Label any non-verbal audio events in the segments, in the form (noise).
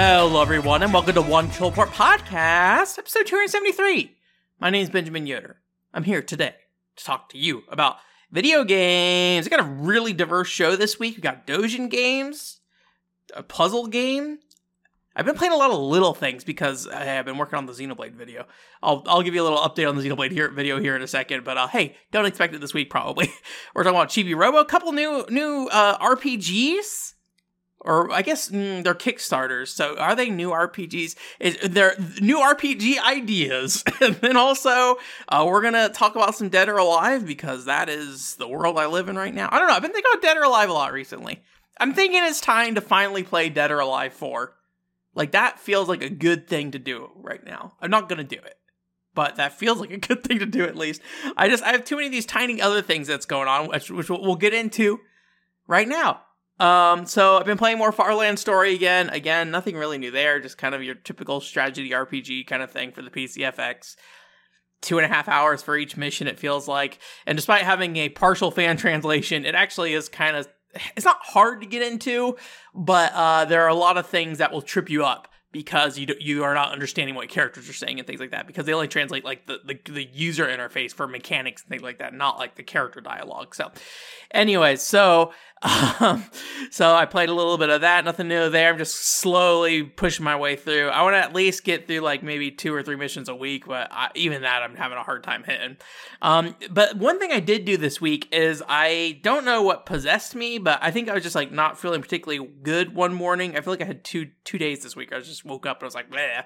Hello, everyone, and welcome to One Killport Podcast, episode 273. My name is Benjamin Yoder. I'm here today to talk to you about video games. I got a really diverse show this week. We got Dojin games, a puzzle game. I've been playing a lot of little things because I have been working on the Xenoblade video. I'll I'll give you a little update on the Xenoblade here, video here in a second, but uh, hey, don't expect it this week probably. (laughs) We're talking about Chibi Robo, a couple new new uh, RPGs or I guess mm, they're Kickstarters. So are they new RPGs? Is they're new RPG ideas, (laughs) and then also uh, we're gonna talk about some Dead or Alive because that is the world I live in right now. I don't know. I've been thinking about Dead or Alive a lot recently. I'm thinking it's time to finally play Dead or Alive 4. Like that feels like a good thing to do right now. I'm not gonna do it. But that feels like a (laughs) good thing to do at least. I just I have too many of these tiny other things that's going on, which, which we'll get into right now. Um, so I've been playing more Farland Story again. Again, nothing really new there, just kind of your typical strategy RPG kind of thing for the PCFX. Two and a half hours for each mission, it feels like. And despite having a partial fan (laughs) translation, it actually is kind of it's not hard to get into, but uh, there are a lot of things that will trip you up because you do, you are not understanding what characters are saying and things like that because they only translate like the, the, the user interface for mechanics and things like that, not like the character dialogue. So, anyways, so um, so I played a little bit of that. Nothing new there. I'm just slowly pushing my way through. I want to at least get through like maybe two or three missions a week, but I, even that I'm having a hard time hitting. Um, but one thing I did do this week is I don't know what possessed me, but I think I was just like not feeling particularly good one morning. I feel like I had two two days this week. I just woke up and I was like, Bleh.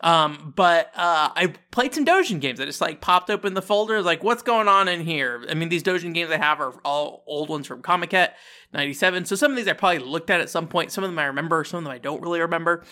Um, but uh, I played some Dojin games. I just like popped open the folder, like, what's going on in here? I mean, these Dojin games I have are all old ones from Comiket 97. So some of these I probably looked at at some point. Some of them I remember, some of them I don't really remember.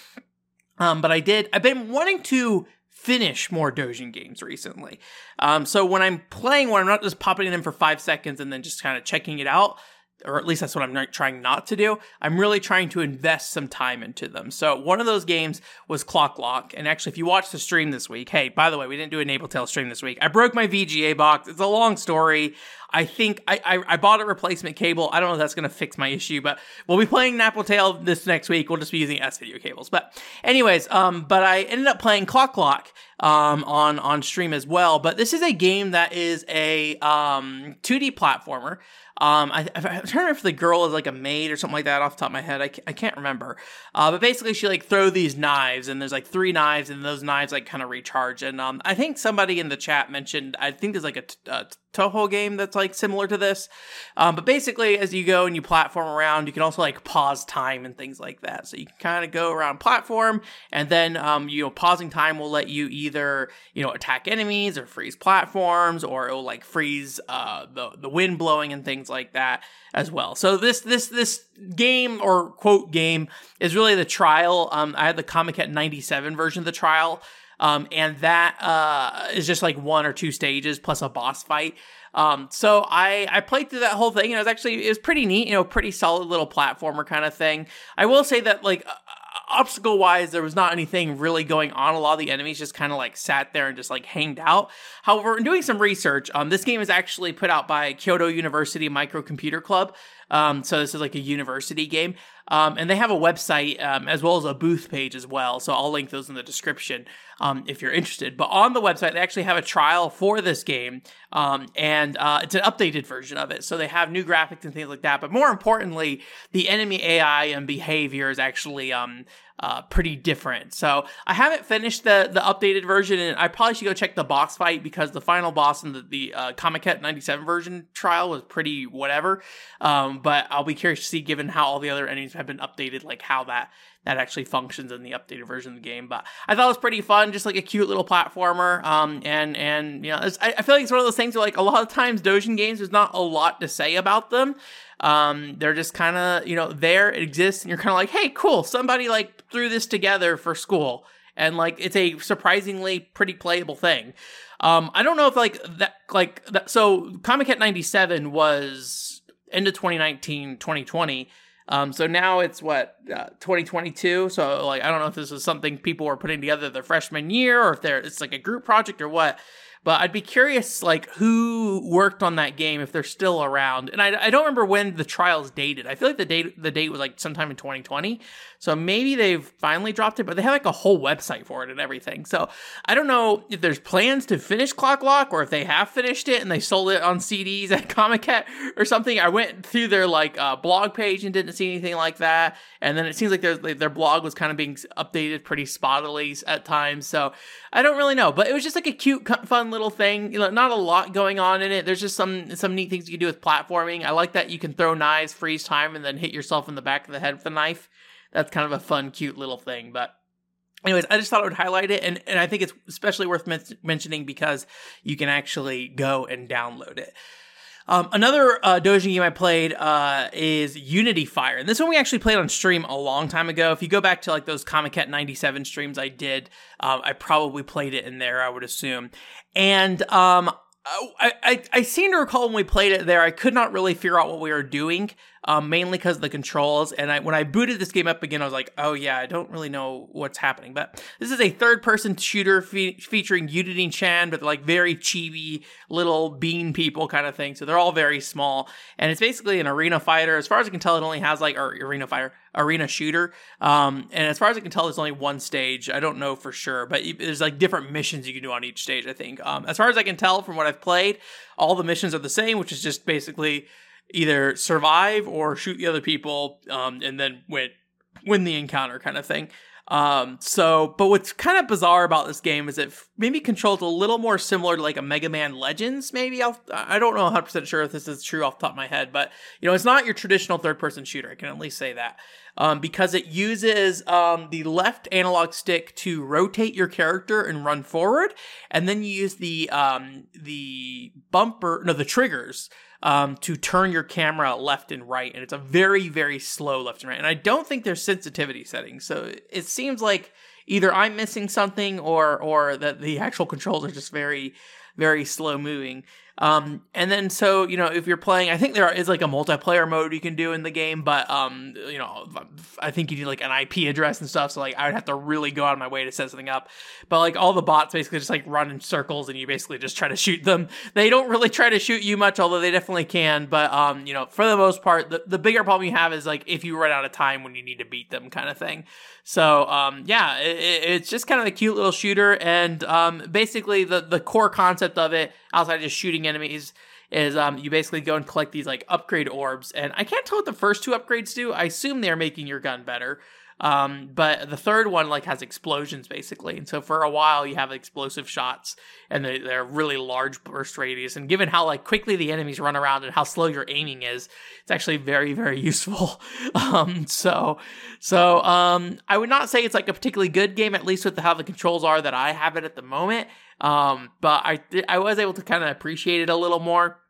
Um, but I did. I've been wanting to finish more Dojin games recently. Um, so when I'm playing one, I'm not just popping it in for five seconds and then just kind of checking it out or at least that's what I'm trying not to do. I'm really trying to invest some time into them. So one of those games was Clock Lock, and actually, if you watch the stream this week, hey, by the way, we didn't do a Napple Tale stream this week. I broke my VGA box. It's a long story. I think I, I, I bought a replacement cable. I don't know if that's going to fix my issue, but we'll be playing Napple Tale this next week. We'll just be using S video cables. But anyways, um, but I ended up playing Clock Lock um on on stream as well. But this is a game that is a um 2D platformer. Um, I, I'm trying to remember if the girl is like a maid or something like that off the top of my head. I, I can't remember. Uh, but basically, she like throw these knives, and there's like three knives, and those knives like kind of recharge. And um, I think somebody in the chat mentioned, I think there's like a, t- a Touhou game that's like similar to this. Um, but basically, as you go and you platform around, you can also like pause time and things like that. So you can kind of go around platform, and then um, you know pausing time will let you either you know attack enemies or freeze platforms, or it will like freeze uh, the the wind blowing and things like that as well. So this this this game or quote game is really the trial. Um, I had the Comiket 97 version of the trial. Um, and that uh, is just like one or two stages plus a boss fight. Um, so I I played through that whole thing and it was actually it was pretty neat, you know, pretty solid little platformer kind of thing. I will say that like uh, obstacle wise, there was not anything really going on. A lot of the enemies just kind of like sat there and just like hanged out. However, in doing some research, um, this game is actually put out by Kyoto University Microcomputer Club. Um, so this is like a university game. Um, and they have a website um, as well as a booth page as well. So I'll link those in the description um, if you're interested. But on the website, they actually have a trial for this game, um, and uh, it's an updated version of it. So they have new graphics and things like that. But more importantly, the enemy AI and behavior is actually um, uh, pretty different. So I haven't finished the the updated version, and I probably should go check the boss fight because the final boss in the the uh, Comiket 97 version trial was pretty whatever. Um, but I'll be curious to see, given how all the other enemies have been updated, like how that that actually functions in the updated version of the game. But I thought it was pretty fun, just like a cute little platformer. Um, and and you know, I, I feel like it's one of those things where like a lot of times Dojin games, there's not a lot to say about them. Um, they're just kind of you know there, it exists, and you're kind of like, hey, cool, somebody like threw this together for school, and like it's a surprisingly pretty playable thing. Um, I don't know if like that like that. So Comiket 97 was end of 2019, 2020 um, so now it's what uh, 2022. So like I don't know if this is something people were putting together their freshman year or if they're it's like a group project or what. But I'd be curious, like, who worked on that game if they're still around. And I, I don't remember when the trials dated. I feel like the date the date was like sometime in 2020. So maybe they've finally dropped it, but they have like a whole website for it and everything. So I don't know if there's plans to finish Clock Lock or if they have finished it and they sold it on CDs at (laughs) Comiket or something. I went through their like uh, blog page and didn't see anything like that. And then it seems like their their blog was kind of being updated pretty spottily at times. So I don't really know, but it was just like a cute, fun little thing. You know, not a lot going on in it. There's just some some neat things you can do with platforming. I like that you can throw knives, freeze time, and then hit yourself in the back of the head with a knife that's kind of a fun, cute little thing. But anyways, I just thought I would highlight it, and, and I think it's especially worth men- mentioning because you can actually go and download it. Um, another uh, Dojin game I played uh, is Unity Fire, and this one we actually played on stream a long time ago. If you go back to like those Comiket '97 streams I did, um, I probably played it in there. I would assume, and um, I, I, I seem to recall when we played it there, I could not really figure out what we were doing, um, mainly because of the controls. And I, when I booted this game up again, I was like, oh yeah, I don't really know what's happening. But this is a third person shooter fe- featuring Unity Chan, but like very chibi little bean people kind of thing. So they're all very small. And it's basically an arena fighter. As far as I can tell, it only has like, arena fighter, arena shooter. Um, and as far as I can tell, there's only one stage. I don't know for sure, but there's like different missions you can do on each stage, I think. Um, as far as I can tell from what I've played, all the missions are the same, which is just basically either survive or shoot the other people, um, and then win, win the encounter kind of thing. Um, so, but what's kind of bizarre about this game is it maybe controls a little more similar to like a Mega Man Legends. Maybe I'll, I don't know 100 percent sure if this is true off the top of my head, but you know, it's not your traditional third person shooter. I can at least say that um, because it uses um, the left analog stick to rotate your character and run forward, and then you use the um, the bumper, no, the triggers um, to turn your camera left and right, and it's a very very slow left and right. And I don't think there's sensitivity settings, so it seems like either I'm missing something or or that the actual controls are just very very slow moving. Um, and then so you know if you're playing, I think there is like a multiplayer mode you can do in the game, but um, you know I think you need like an IP address and stuff. So like I would have to really go out of my way to set something up. But like all the bots basically just like run in circles and you basically just try to shoot them. They don't really try to shoot you much, although they definitely can. But um, you know for the most part, the the bigger problem you have is like if you run out of time when you need to beat them, kind of thing. So um, yeah, it, it's just kind of a cute little shooter, and um, basically the the core concept of it outside of just shooting enemies is um, you basically go and collect these like upgrade orbs and i can't tell what the first two upgrades do i assume they're making your gun better um, but the third one like has explosions basically, and so for a while you have explosive shots, and they, they're really large burst radius. And given how like quickly the enemies run around and how slow your aiming is, it's actually very very (laughs) useful. um, so so um, I would not say it's like a particularly good game, at least with the, how the controls are that I have it at the moment. Um, but I I was able to kind of appreciate it a little more.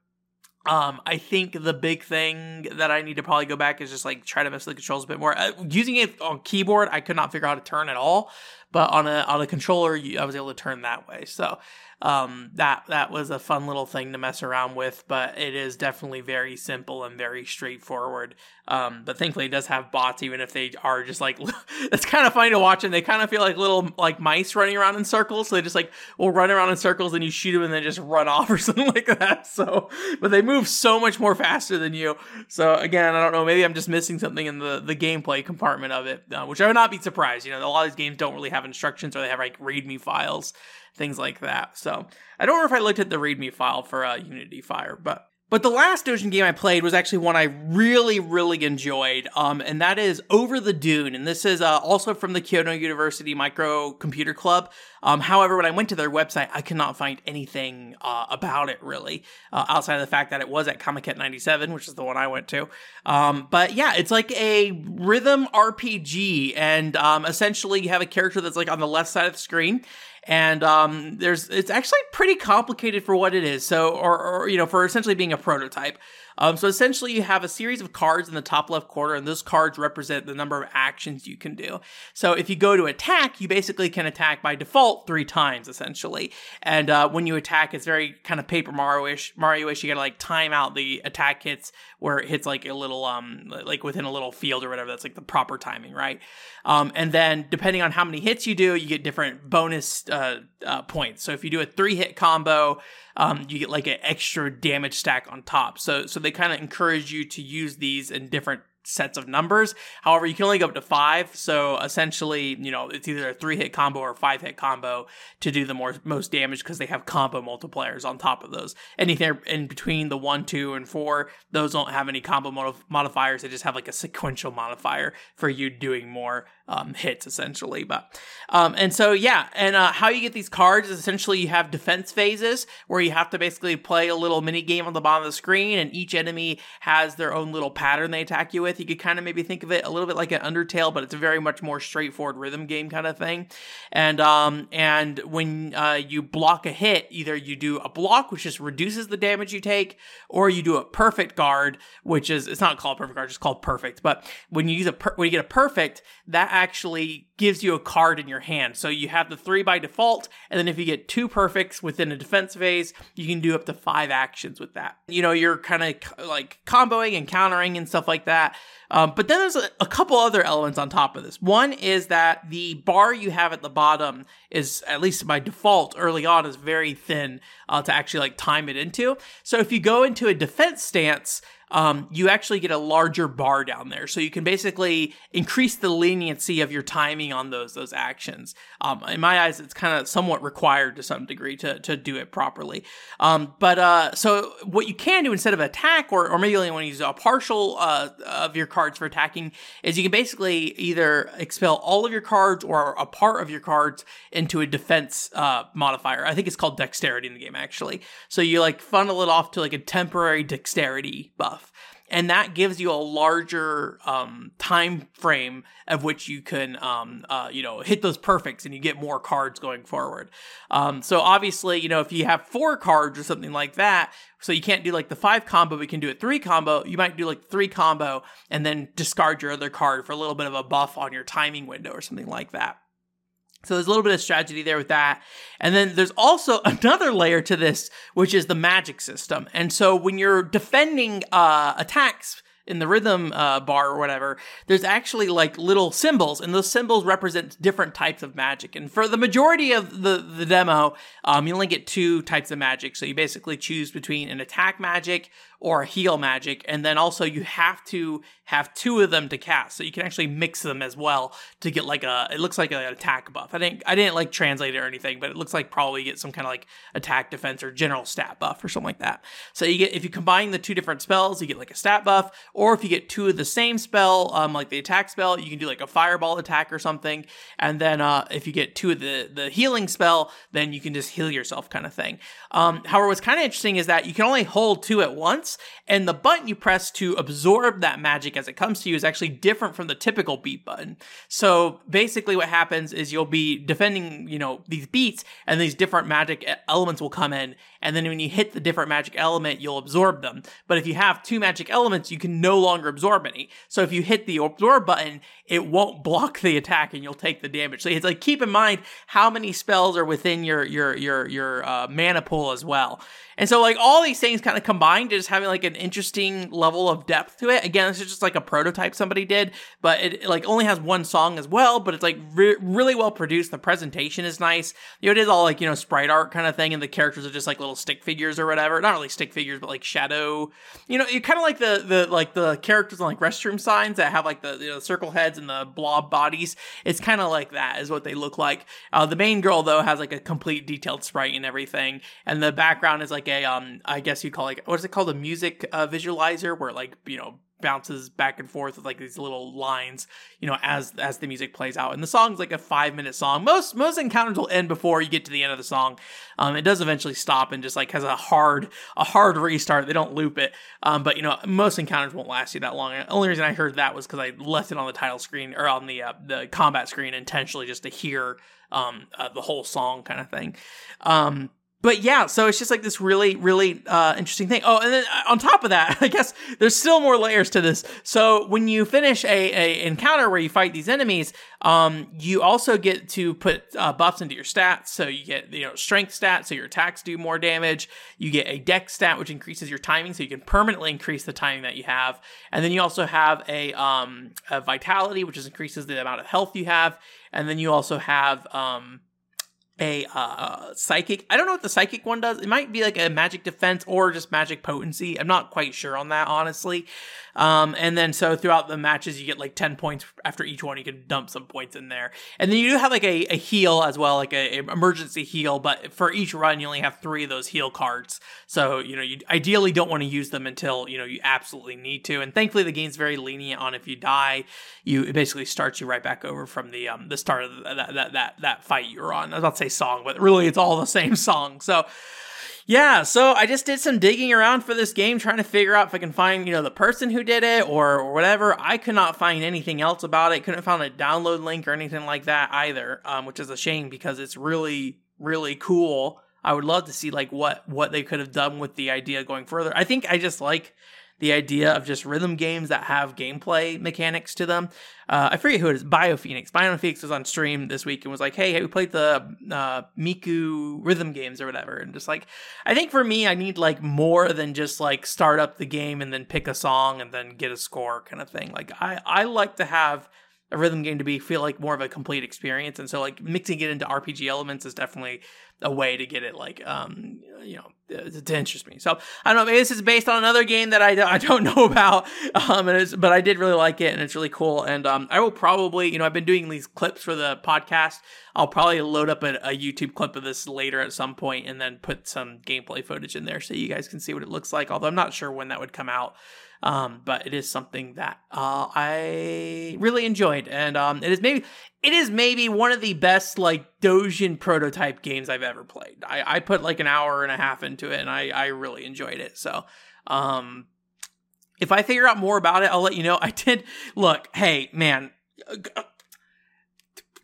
Um, I think the big thing that I need to probably go back is just like try to mess with the controls a bit more. Uh, using it on keyboard, I could not figure out how to turn at all, but on a on a controller, I was able to turn that way. So um, that that was a fun little thing to mess around with, but it is definitely very simple and very straightforward. Um, but thankfully, it does have bots, even if they are just like (laughs) it's kind of funny to watch, and they kind of feel like little like mice running around in circles. So they just like will run around in circles, and you shoot them, and then just run (laughs) off or something like that. So, but they move so much more faster than you. So again, I don't know. Maybe I'm just missing something in the the gameplay compartment of it, uh, which I would not be surprised. You know, a lot of these games don't really have instructions, or they have like README files things like that. So I don't know if I looked at the README file for uh, Unity Fire, but but the last Dojin game I played was actually one I really, really enjoyed, um, and that is Over the Dune. And this is uh, also from the Kyoto University Microcomputer Club. Um, however, when I went to their website, I could not find anything uh, about it really, uh, outside of the fact that it was at Comiket 97, which is the one I went to. Um, but yeah, it's like a rhythm RPG, and um, essentially you have a character that's like on the left side of the screen and um, there's it's actually pretty complicated for what it is. So, or, or you know, for essentially being a prototype. Um, so essentially, you have a series of cards in the top left corner, and those cards represent the number of actions you can do. So if you go to attack, you basically can attack by default three times, essentially. And uh, when you attack, it's very kind of Paper Mario-ish. Mario-ish. You gotta like time out the attack hits where it hits like a little um like within a little field or whatever. That's like the proper timing, right? Um, and then depending on how many hits you do, you get different bonus uh, uh, points. So if you do a three hit combo, um, you get like an extra damage stack on top. So so they kind of encourage you to use these in different sets of numbers. However, you can only go up to five. So essentially, you know, it's either a three hit combo or five hit combo to do the more most damage because they have combo multipliers on top of those. Anything in between the one, two, and four, those don't have any combo mod- modifiers. They just have like a sequential modifier for you doing more um, hits essentially. But um, and so yeah, and uh, how you get these cards is essentially you have defense phases where you have to basically play a little mini game on the bottom of the screen, and each enemy has their own little pattern they attack you with. You could kind of maybe think of it a little bit like an Undertale, but it's a very much more straightforward rhythm game kind of thing. And um, and when uh, you block a hit, either you do a block which just reduces the damage you take, or you do a perfect guard, which is it's not called perfect guard, it's called perfect. But when you use a per- when you get a perfect, that actually gives you a card in your hand. So you have the three by default, and then if you get two perfects within a defense phase, you can do up to five actions with that. You know, you're kind of like comboing and countering and stuff like that. Um, but then there's a, a, couple other elements on top of this. One is that the bar you have at the bottom is, at least by default, early on, is very thin uh, to actually like time it into. So if you go into a defense stance, um, you actually get a larger bar down there. So you can basically increase the leniency of your timing on those those actions. Um, in my eyes, it's kind of somewhat required to some degree to, to do it properly. Um, but uh, so what you can do instead of attack, or, or maybe you only want to use a partial uh, of your cards for attacking, is you can basically either expel all of your cards or a part of your cards into a defense uh, modifier. I think it's called dexterity in the game, actually. So you like funnel it off to like a temporary dexterity buff and that gives you a larger um, time frame of which you can um, uh, you know hit those perfects and you get more cards going forward. Um, so obviously you know if you have four cards or something like that so you can't do like the five combo we can do a three combo you might do like three combo and then discard your other card for a little bit of a buff on your timing window or something like that so there's a little bit of strategy there with that. And then there's also (laughs) another layer to this, which is the magic system. And so when you're defending uh, attacks in the rhythm uh, bar or whatever, there's actually like little symbols, and those symbols represent different types of magic. And for the majority of the, the demo, um, you only get two types of magic. So you basically choose between an attack magic or heal magic. And then also you have to have two of them to cast. So you can actually mix them as well to get like a, it looks like an attack buff. I didn't, I didn't like translate it or anything, but it looks like probably get some kind of like attack defense or general stat buff or something like that. So you get, if you combine the two different spells, you get like a stat buff, or if you get two of the same spell, um, like the attack spell, you can do like a fireball attack or something. And then, uh, if you get two of the, the healing spell, then you can just heal yourself kind of thing. Um, however, what's kind of interesting is that you can only hold two at once and the button you press to absorb that magic as it comes to you is actually different from the typical beat button. So basically, what happens is you'll be defending, you know, these beats, and these different magic elements will come in, and then when you hit the different magic element, you'll absorb them. But if you have two magic elements, you can no longer absorb any. So if you hit the absorb button, it won't block the attack, and you'll take the damage. So it's like keep in mind how many spells are within your your your your uh, mana pool as well. And so like all these things kind of combined just having like an interesting level of depth to it. Again, this is just like a prototype somebody did, but it, it like only has one song as well, but it's like re- really well produced. The presentation is nice. You know, it is all like, you know, sprite art kind of thing and the characters are just like little stick figures or whatever. Not really stick figures, but like shadow. You know, you kind of like the the like the characters on like restroom signs that have like the you know, circle heads and the blob bodies. It's kind of like that is what they look like. Uh, the main girl though has like a complete detailed sprite and everything, and the background is like a um I guess you call like what is it called a music uh, visualizer where like you know bounces back and forth with like these little lines you know as as the music plays out. And the song's like a five minute song. Most most encounters will end before you get to the end of the song. Um it does eventually stop and just like has a hard a hard restart. They don't loop it. Um but you know most encounters won't last you that long. The only reason i heard that was because i left it on the title screen or on the uh, the combat screen intentionally just to hear um uh, the whole song kind of thing. Um but yeah, so it's just like this really, really uh, interesting thing. Oh, and then uh, on top of that, (laughs) I guess there's still more layers to this. So when you finish a, a encounter where you fight these enemies, um, you also get to put uh, buffs into your stats. So you get you know strength stats, so your attacks do more damage. You get a dex stat, which increases your timing, so you can permanently increase the timing that you have. And then you also have a, um, a vitality, which is increases the amount of health you have. And then you also have um, a uh, psychic. I don't know what the psychic one does. It might be like a magic defense or just magic potency. I'm not quite sure on that, honestly. Um, and then so throughout the matches, you get like 10 points after each one. You can dump some points in there. And then you do have like a, a heal as well, like a, emergency heal. But for each run, you only have three of those heal cards. So, you know, you ideally don't want to use them until, you know, you absolutely need to. And thankfully, the game's very lenient on if you die, you it basically starts you right back over from the um the start of that that that, that fight you were on. I was about to say song, but really it's all the same (laughs) song. So, yeah, so I just did some digging around for this game, trying to figure out if I can find, you know, the person who did it or, whatever. I could not find anything else about it. Couldn't find a download link or anything like that either, um, which is a shame because it's really, really cool. I would love to see like what what they could have done with the idea going further. I think I just like the idea of just rhythm games that have gameplay mechanics to them. Uh, I forget who it is. BioPhoenix. BioPhoenix was on stream this week and was like, "Hey, hey we played the uh, Miku rhythm games or whatever." And just like, I think for me, I need like more than just like start up the game and then pick a song and then get a score kind of thing. Like, I I like to have a rhythm game to be feel like more of a complete experience and so like mixing it into rpg elements is definitely a way to get it like um you know to interest me. So i don't know maybe this is based on another game that i, I don't (laughs) know about um but i did really like it and it's really cool and um i will probably you know i've been doing these clips for the podcast. I'll probably load up a, a youtube clip of this later at some point and then put some gameplay footage in there so you guys can see what it looks like although i'm not sure when that would come out um, but it is something that uh, I really enjoyed, and um, it is maybe it is maybe one of the best like Dojin prototype games I've ever played. I, I put like an hour and a half into it, and I I really enjoyed it. So, um, if I figure out more about it, I'll let you know. (laughs) I did look. Hey, man.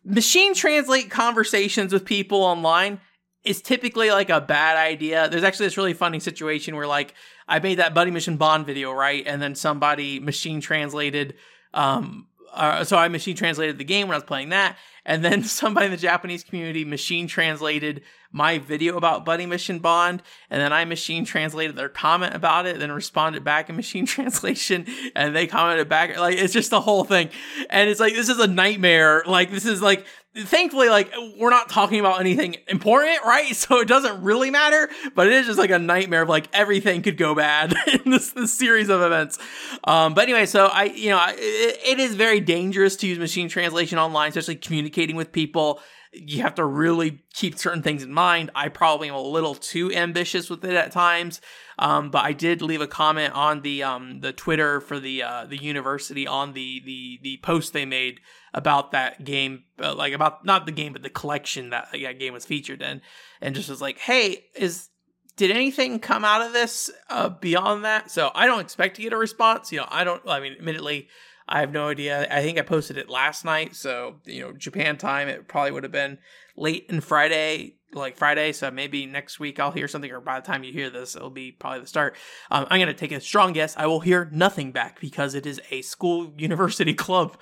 Machine translate conversations with people online is typically like a bad idea. There's actually this really funny situation where like I made that Buddy Mission Bond video, right? And then somebody machine translated um uh, so I machine translated the game when I was playing that, and then (laughs) somebody in the Japanese community machine translated my video about Buddy Mission Bond, and then I machine translated their comment about it, then responded back in (laughs) machine translation, and they commented back. Like it's just the whole thing, and it's like this is a nightmare. Like this is like thankfully like we're not talking about anything important right (laughs) so it doesn't really matter but it is just like a nightmare of like everything could go bad (laughs) in this, this series of events um but anyway so i you know it, it is very dangerous to use machine translation online especially communicating with people you have to really keep certain things in mind. I probably am a little too ambitious with it at times. Um, but I did leave a comment on the um, the Twitter for the uh, the university on the the the post they made about that game, uh, like about not the game but the collection that that game was featured in, and just was like, hey, is did anything come out of this uh, beyond that? So I don't expect to get a response. You know, I don't. I mean, admittedly. I have no idea. I think I posted it last night, so you know, Japan time. It probably would have been late in Friday, like Friday. So maybe next week I'll hear something, or by the time you hear this, it'll be probably the start. Um, I'm gonna take a strong guess. I will hear nothing back because it is a school (laughs) university club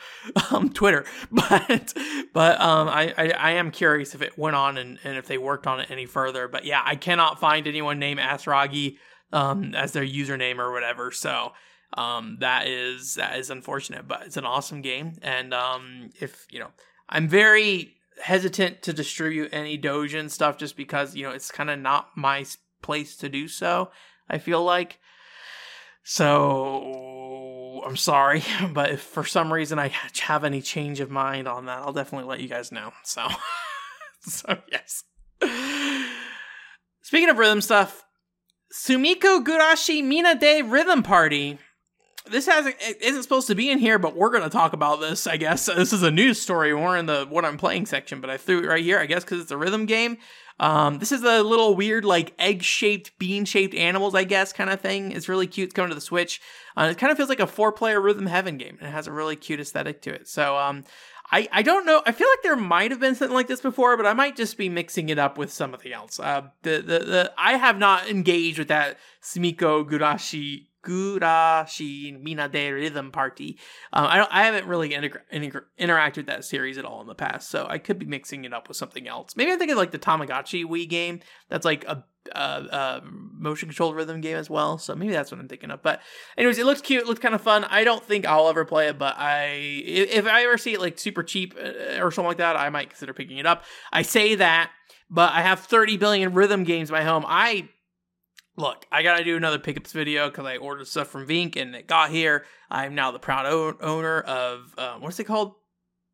um, Twitter. (laughs) But but um, I, I, I am curious if it went on and, and if they worked on it any further. But yeah, I cannot find anyone named Asragi um, as their username or whatever. So um, that is that is unfortunate, but it's an awesome game. And um, if you know, I'm very hesitant to distribute any Dojin stuff just because you know it's kind of not my place to do so. I feel like so. I'm sorry, (laughs) but if for some reason I have any change of mind on that, I'll definitely let you guys know. So, (laughs) so yes. Speaking of rhythm stuff, Sumikko Gurashi Minna de Rhythm Party this hasn't isn't supposed to be in here, but we're gonna talk about this. I guess (laughs) this is a news story. We're in the what I'm playing section, but I threw it right here. I guess because it's a rhythm game. Um, this is a little weird, like egg shaped, bean shaped animals, I guess, kind of thing. It's really cute. It's coming to the Switch. Uh, it kind of feels like a four player Rhythm Heaven game, and it has a really cute aesthetic to it. So, um, I, I don't know. I feel like there might have been something like this before, but I might just be mixing it up with something else. Uh, the, the, the I have not engaged with that Sumikko Gurashi Gurashi Minna de Rhythm Party. Um, I don't. I haven't really integra- integra- interacted with that series at all in the past, so I could be mixing it up with something else. Maybe I think of like the Tamagotchi Wii game. That's like a, motion controlled rhythm game as well. So maybe that's what I'm thinking of. But anyways, it looks cute. It looks kind of fun. I don't think I'll ever play it, but I if I ever see it like super cheap uh, or something like that, I might consider picking it up. I say that, but I have 30 billion rhythm games in my home. I look, I gotta do another pickups video because I ordered stuff from Vink and it got here. I'm now the proud o- owner of uh, what's it called,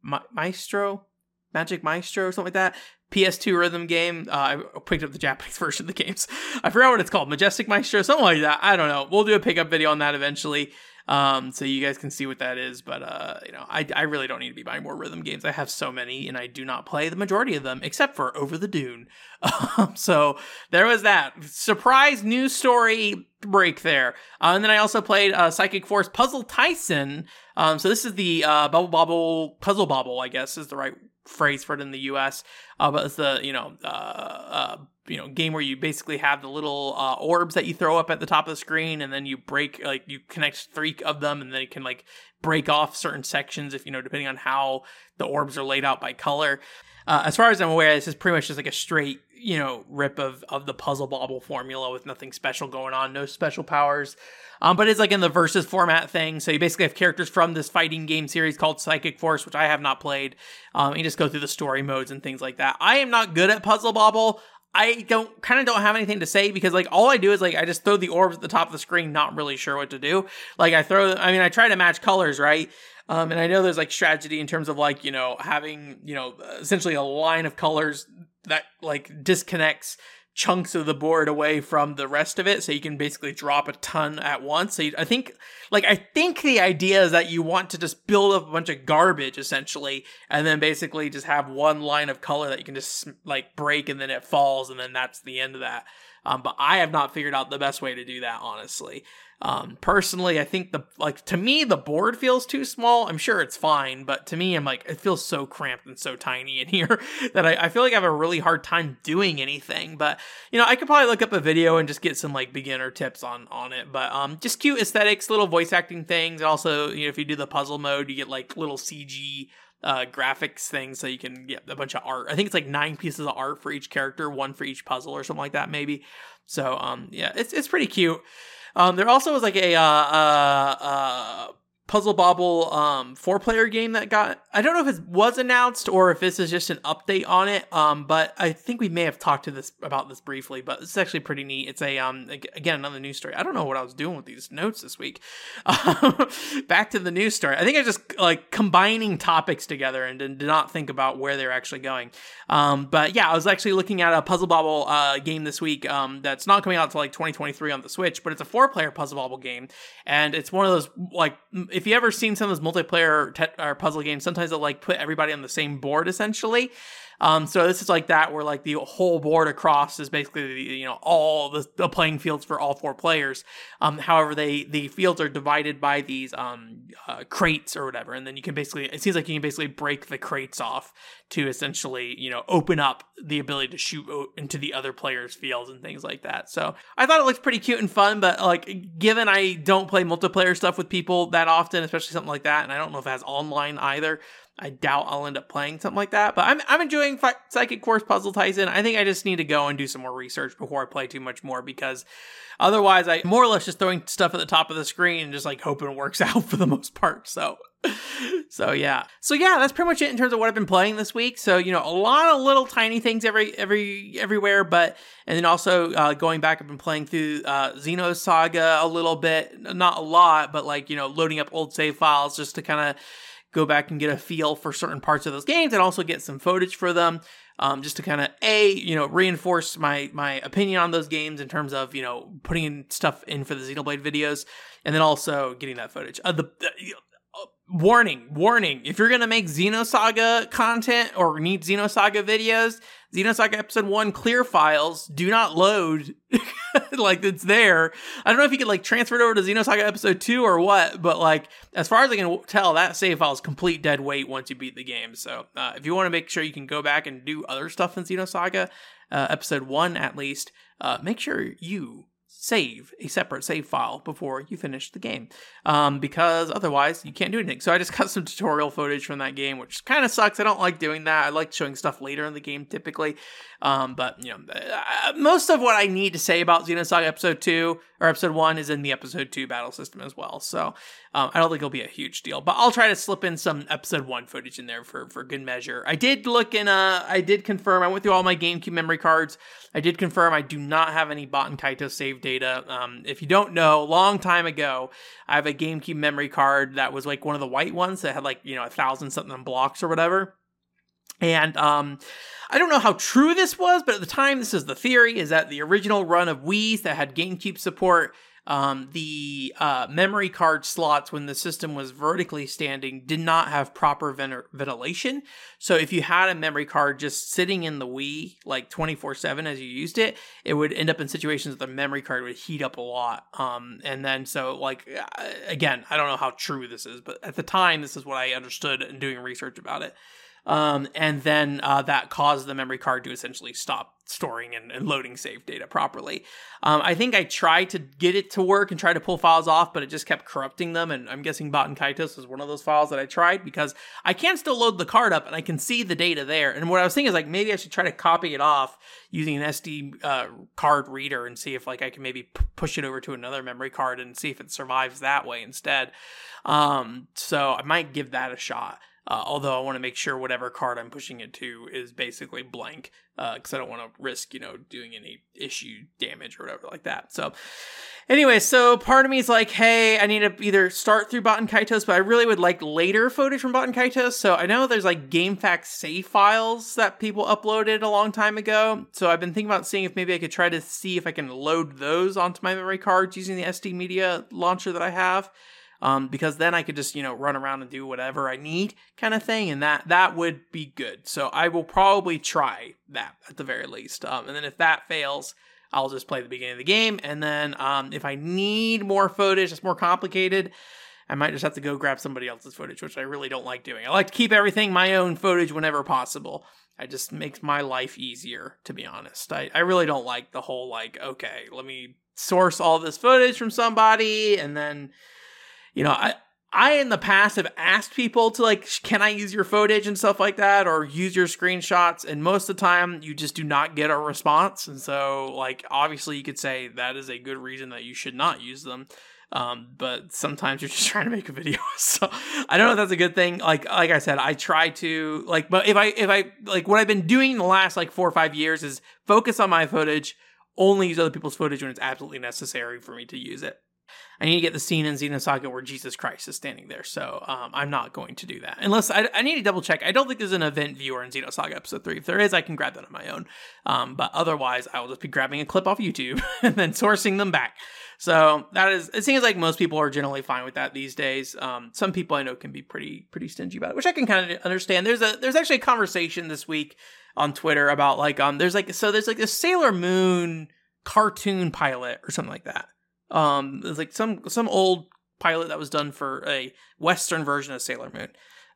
Ma- Maestro, Magic Maestro, or something like that. PS2 rhythm game. Uh, I picked up the Japanese (laughs) version of the games. I forgot what it's called, Majestic Maestro, something like that. I don't know. We'll do a pickup video on that eventually um, so you guys can see what that is. But uh, you know, I, I really don't need to be buying more rhythm games. I have so many, and I do not play the majority of them, except for Over the Dune. (laughs) Um, so there was that surprise news story break there. Uh, and then I also played uh, Psychic Force Puzzle Taisen. Um, so this is the uh, Bubble Bobble Puzzle Bobble, I guess is the right phrase for it in the U.S. Uh, but it's the you know uh, uh, you know game where you basically have the little uh, orbs that you throw up at the top of the screen, and then you break like you connect three of them, and then it can like break off certain sections if you know depending on how the orbs are laid out by color. Uh, as far as I'm aware, this is pretty much just like a straight, you know, rip of of the puzzle bobble formula with nothing special going on, no special powers. Um, but it's like in the versus format thing. So you basically have characters from this fighting game series called Psychic Force, which I have not played. Um, you just go through the story modes and things like that. I am not good at puzzle bobble. I don't kind of don't have anything to say because like all I do is like I just throw the orbs at the top of the screen, not really sure what to do. Like I throw, I mean, I try to match colors, right? Um, and I know there's like strategy in terms of like, you know, having, you know, essentially a line of colors that like disconnects chunks of the board away from the rest of it so you can basically drop a ton at once. So you, i think like i think the idea is that you want to just build up a bunch of garbage essentially and then basically just have one line of color that you can just like break and then it falls and then that's the end of that um, but i have not figured out the best way to do that honestly um, personally, I think the like to me the board feels too small. I'm sure it's fine, but to me, I'm like it feels so cramped and so tiny in (laughs) here that I, I feel like I have a really hard time doing anything. But you know, I could probably look up a video and just get some like beginner tips on on it. But um, just cute aesthetics, little voice acting things. and Also, you know, if you do the puzzle mode, you get like little CG uh, graphics thing so you can get a bunch of art. I think it's like nine pieces of art for each character, one for each puzzle or something like that, maybe. So um, yeah, it's it's pretty cute. Um, there also was like a uh, uh, uh, Puzzle Bobble um, four player game that got I don't know if it was announced or if this is just an update on it. Um, but I think we may have talked to this about this briefly. But it's actually pretty neat. It's a um again another news story. I don't know what I was doing with these notes this week. (laughs) back to the news story. I think I just like combining topics together and did not think about where they're actually going. Um, but yeah, I was actually looking at a Puzzle Bobble uh, game this week. Um, that's not coming out until like 2023 on the Switch, but it's a four player Puzzle Bobble game, and it's one of those like if you ever seen some of those multiplayer te- or puzzle games, sometimes they'll like put everybody on the same board essentially. Um, so this is like that, where like the whole board across is basically you know all the, the playing fields for all four players. Um, however, they the fields are divided by these um uh, crates or whatever, and then you can basically it seems like you can basically break the crates off to essentially you know open up the ability to shoot into the other players' fields and things like that. So I thought it looked pretty cute and fun, but like given I don't play multiplayer stuff with people that often, especially something like that, and I don't know if it has online either. I doubt I'll end up playing something like that, but I'm I'm enjoying Psychic Force Puzzle Taisen. I think I just need to go and do some more research before I play too much more because otherwise I more or less just throwing stuff at the top of the screen and just like hoping it works (laughs) out for the most part. So (laughs) so yeah. So yeah, that's pretty much it in terms of what I've been playing this week. So, you know, a lot of little tiny things every every everywhere, but and then also uh, going back I've been playing through uh Xenosaga a little bit, not a lot, but like, you know, loading up old save files just to kind of go back and get a feel for certain parts of those games and also get some footage for them um, just to kind of a you know reinforce my my opinion on those games in terms of you know putting in stuff in for the xenoblade videos and then also getting that footage. Uh, the uh, warning warning if you're gonna make xenosaga content or need xenosaga videos Xenosaga Episode 1 clear files do not load (laughs) like it's there. I don't know if you could like transfer it over to Xenosaga Episode 2 or what, but like as far as I can tell, that save file is complete dead weight once you beat the game. So uh, if you want to make sure you can go back and do other stuff in Xenosaga, uh, Episode 1 at least, uh, make sure you save a separate save file before you finish the game um, because otherwise you can't do anything. So i just (laughs) got some tutorial footage from that game which kind of sucks. I don't like doing that. I like showing stuff later in the game typically. Um, but you know uh, most of what i need to say about xenosaga episode 2 or episode 1 is in the episode 2 battle system as well. So um, i don't think it'll be a huge deal but i'll try to slip in some episode 1 footage in there for for good measure i did look in uh i did confirm i went through all my gamecube memory cards i did confirm i do not have any Baten Kaitos save data data. Um, if you don't know, long time ago, I have a GameCube memory card that was like one of the white ones that had like you know a thousand something blocks or whatever. And um, I don't know how true this was, but at the time, this is the theory: is that the original run of Wii's that had GameCube support um, the uh, memory card slots when the system was vertically standing did not have proper ven- ventilation. So if you had a memory card just sitting in the Wii like 24 7 as you used it, it would end up in situations that the memory card would heat up a lot. Um, and then, so like, uh, again, I don't know how true this is, but at the time, this is what I understood in doing research about it. Um, and then uh, that caused the memory card to essentially stop storing and, and loading save data properly. Um, I think I tried to get it to work and try to pull files off, but it just kept corrupting them. And I'm guessing Baten Kaitos was one of those files that I tried because I can still load the card up and I can see the data there. And what I was thinking is like maybe I should try to copy it off using an SD uh, card reader and see if like I can maybe p- push it over to another memory card and see if it survives that way instead. Um, so I might give that a shot. Uh, although I want to make sure whatever card I'm pushing it to is basically blank, because uh, I don't want to risk, you know, doing any issue damage or whatever like that. So, anyway, so part of me is like, hey, I need to either start through Baten Kaitos, but I really would like later footage from Baten Kaitos. So I know there's like GameFAQs save files that people uploaded a long time ago. So I've been thinking about seeing if maybe I could try to see if I can load those onto my memory cards using the SD Media launcher that I have um, because then I could just you know run around and do whatever I need kind of thing, and that that would be good. So I will probably try that at the very least, um, and then if that fails. I'll just play the beginning of the game, and then um, if I need more footage that's more complicated, I might just have to go grab somebody else's footage, which I really don't like doing. I like to keep everything my own footage whenever possible. It just makes my life easier, to be honest. I, I really don't like the whole like, okay, let me source all this footage from somebody and then you know, I I in the past have asked people to like, can I use your footage and stuff like that, or use your screenshots, and most of the time you just do not get a response. And so, like, obviously, you could say that is a good reason that you should not use them. Um, but sometimes you're (laughs) just trying to make a video, (laughs) so I don't know if that's a good thing. Like, like I said, I try to like, but if I if I like what I've been doing the last like four or five years is focus on my footage, only use other people's footage when it's absolutely necessary for me to use it. I need to get the scene in Xenosaga where Jesus Christ is standing there. So um, I'm not going to do that. Unless I, I, need to double check. I don't think there's an event viewer in Xenosaga episode 3. If there is, I can grab that on my own. Um, but otherwise, I will just be grabbing a clip off YouTube (laughs) and then sourcing them back. So that is, it seems like most people are generally fine with that these days. Um, some people I know can be pretty, pretty stingy about it, which I can kind of understand. There's a, there's actually a conversation this week on Twitter about like, um, there's like, so there's like a Sailor Moon cartoon pilot or something like that um, it's like some some old pilot that was done for a Western version of Sailor Moon.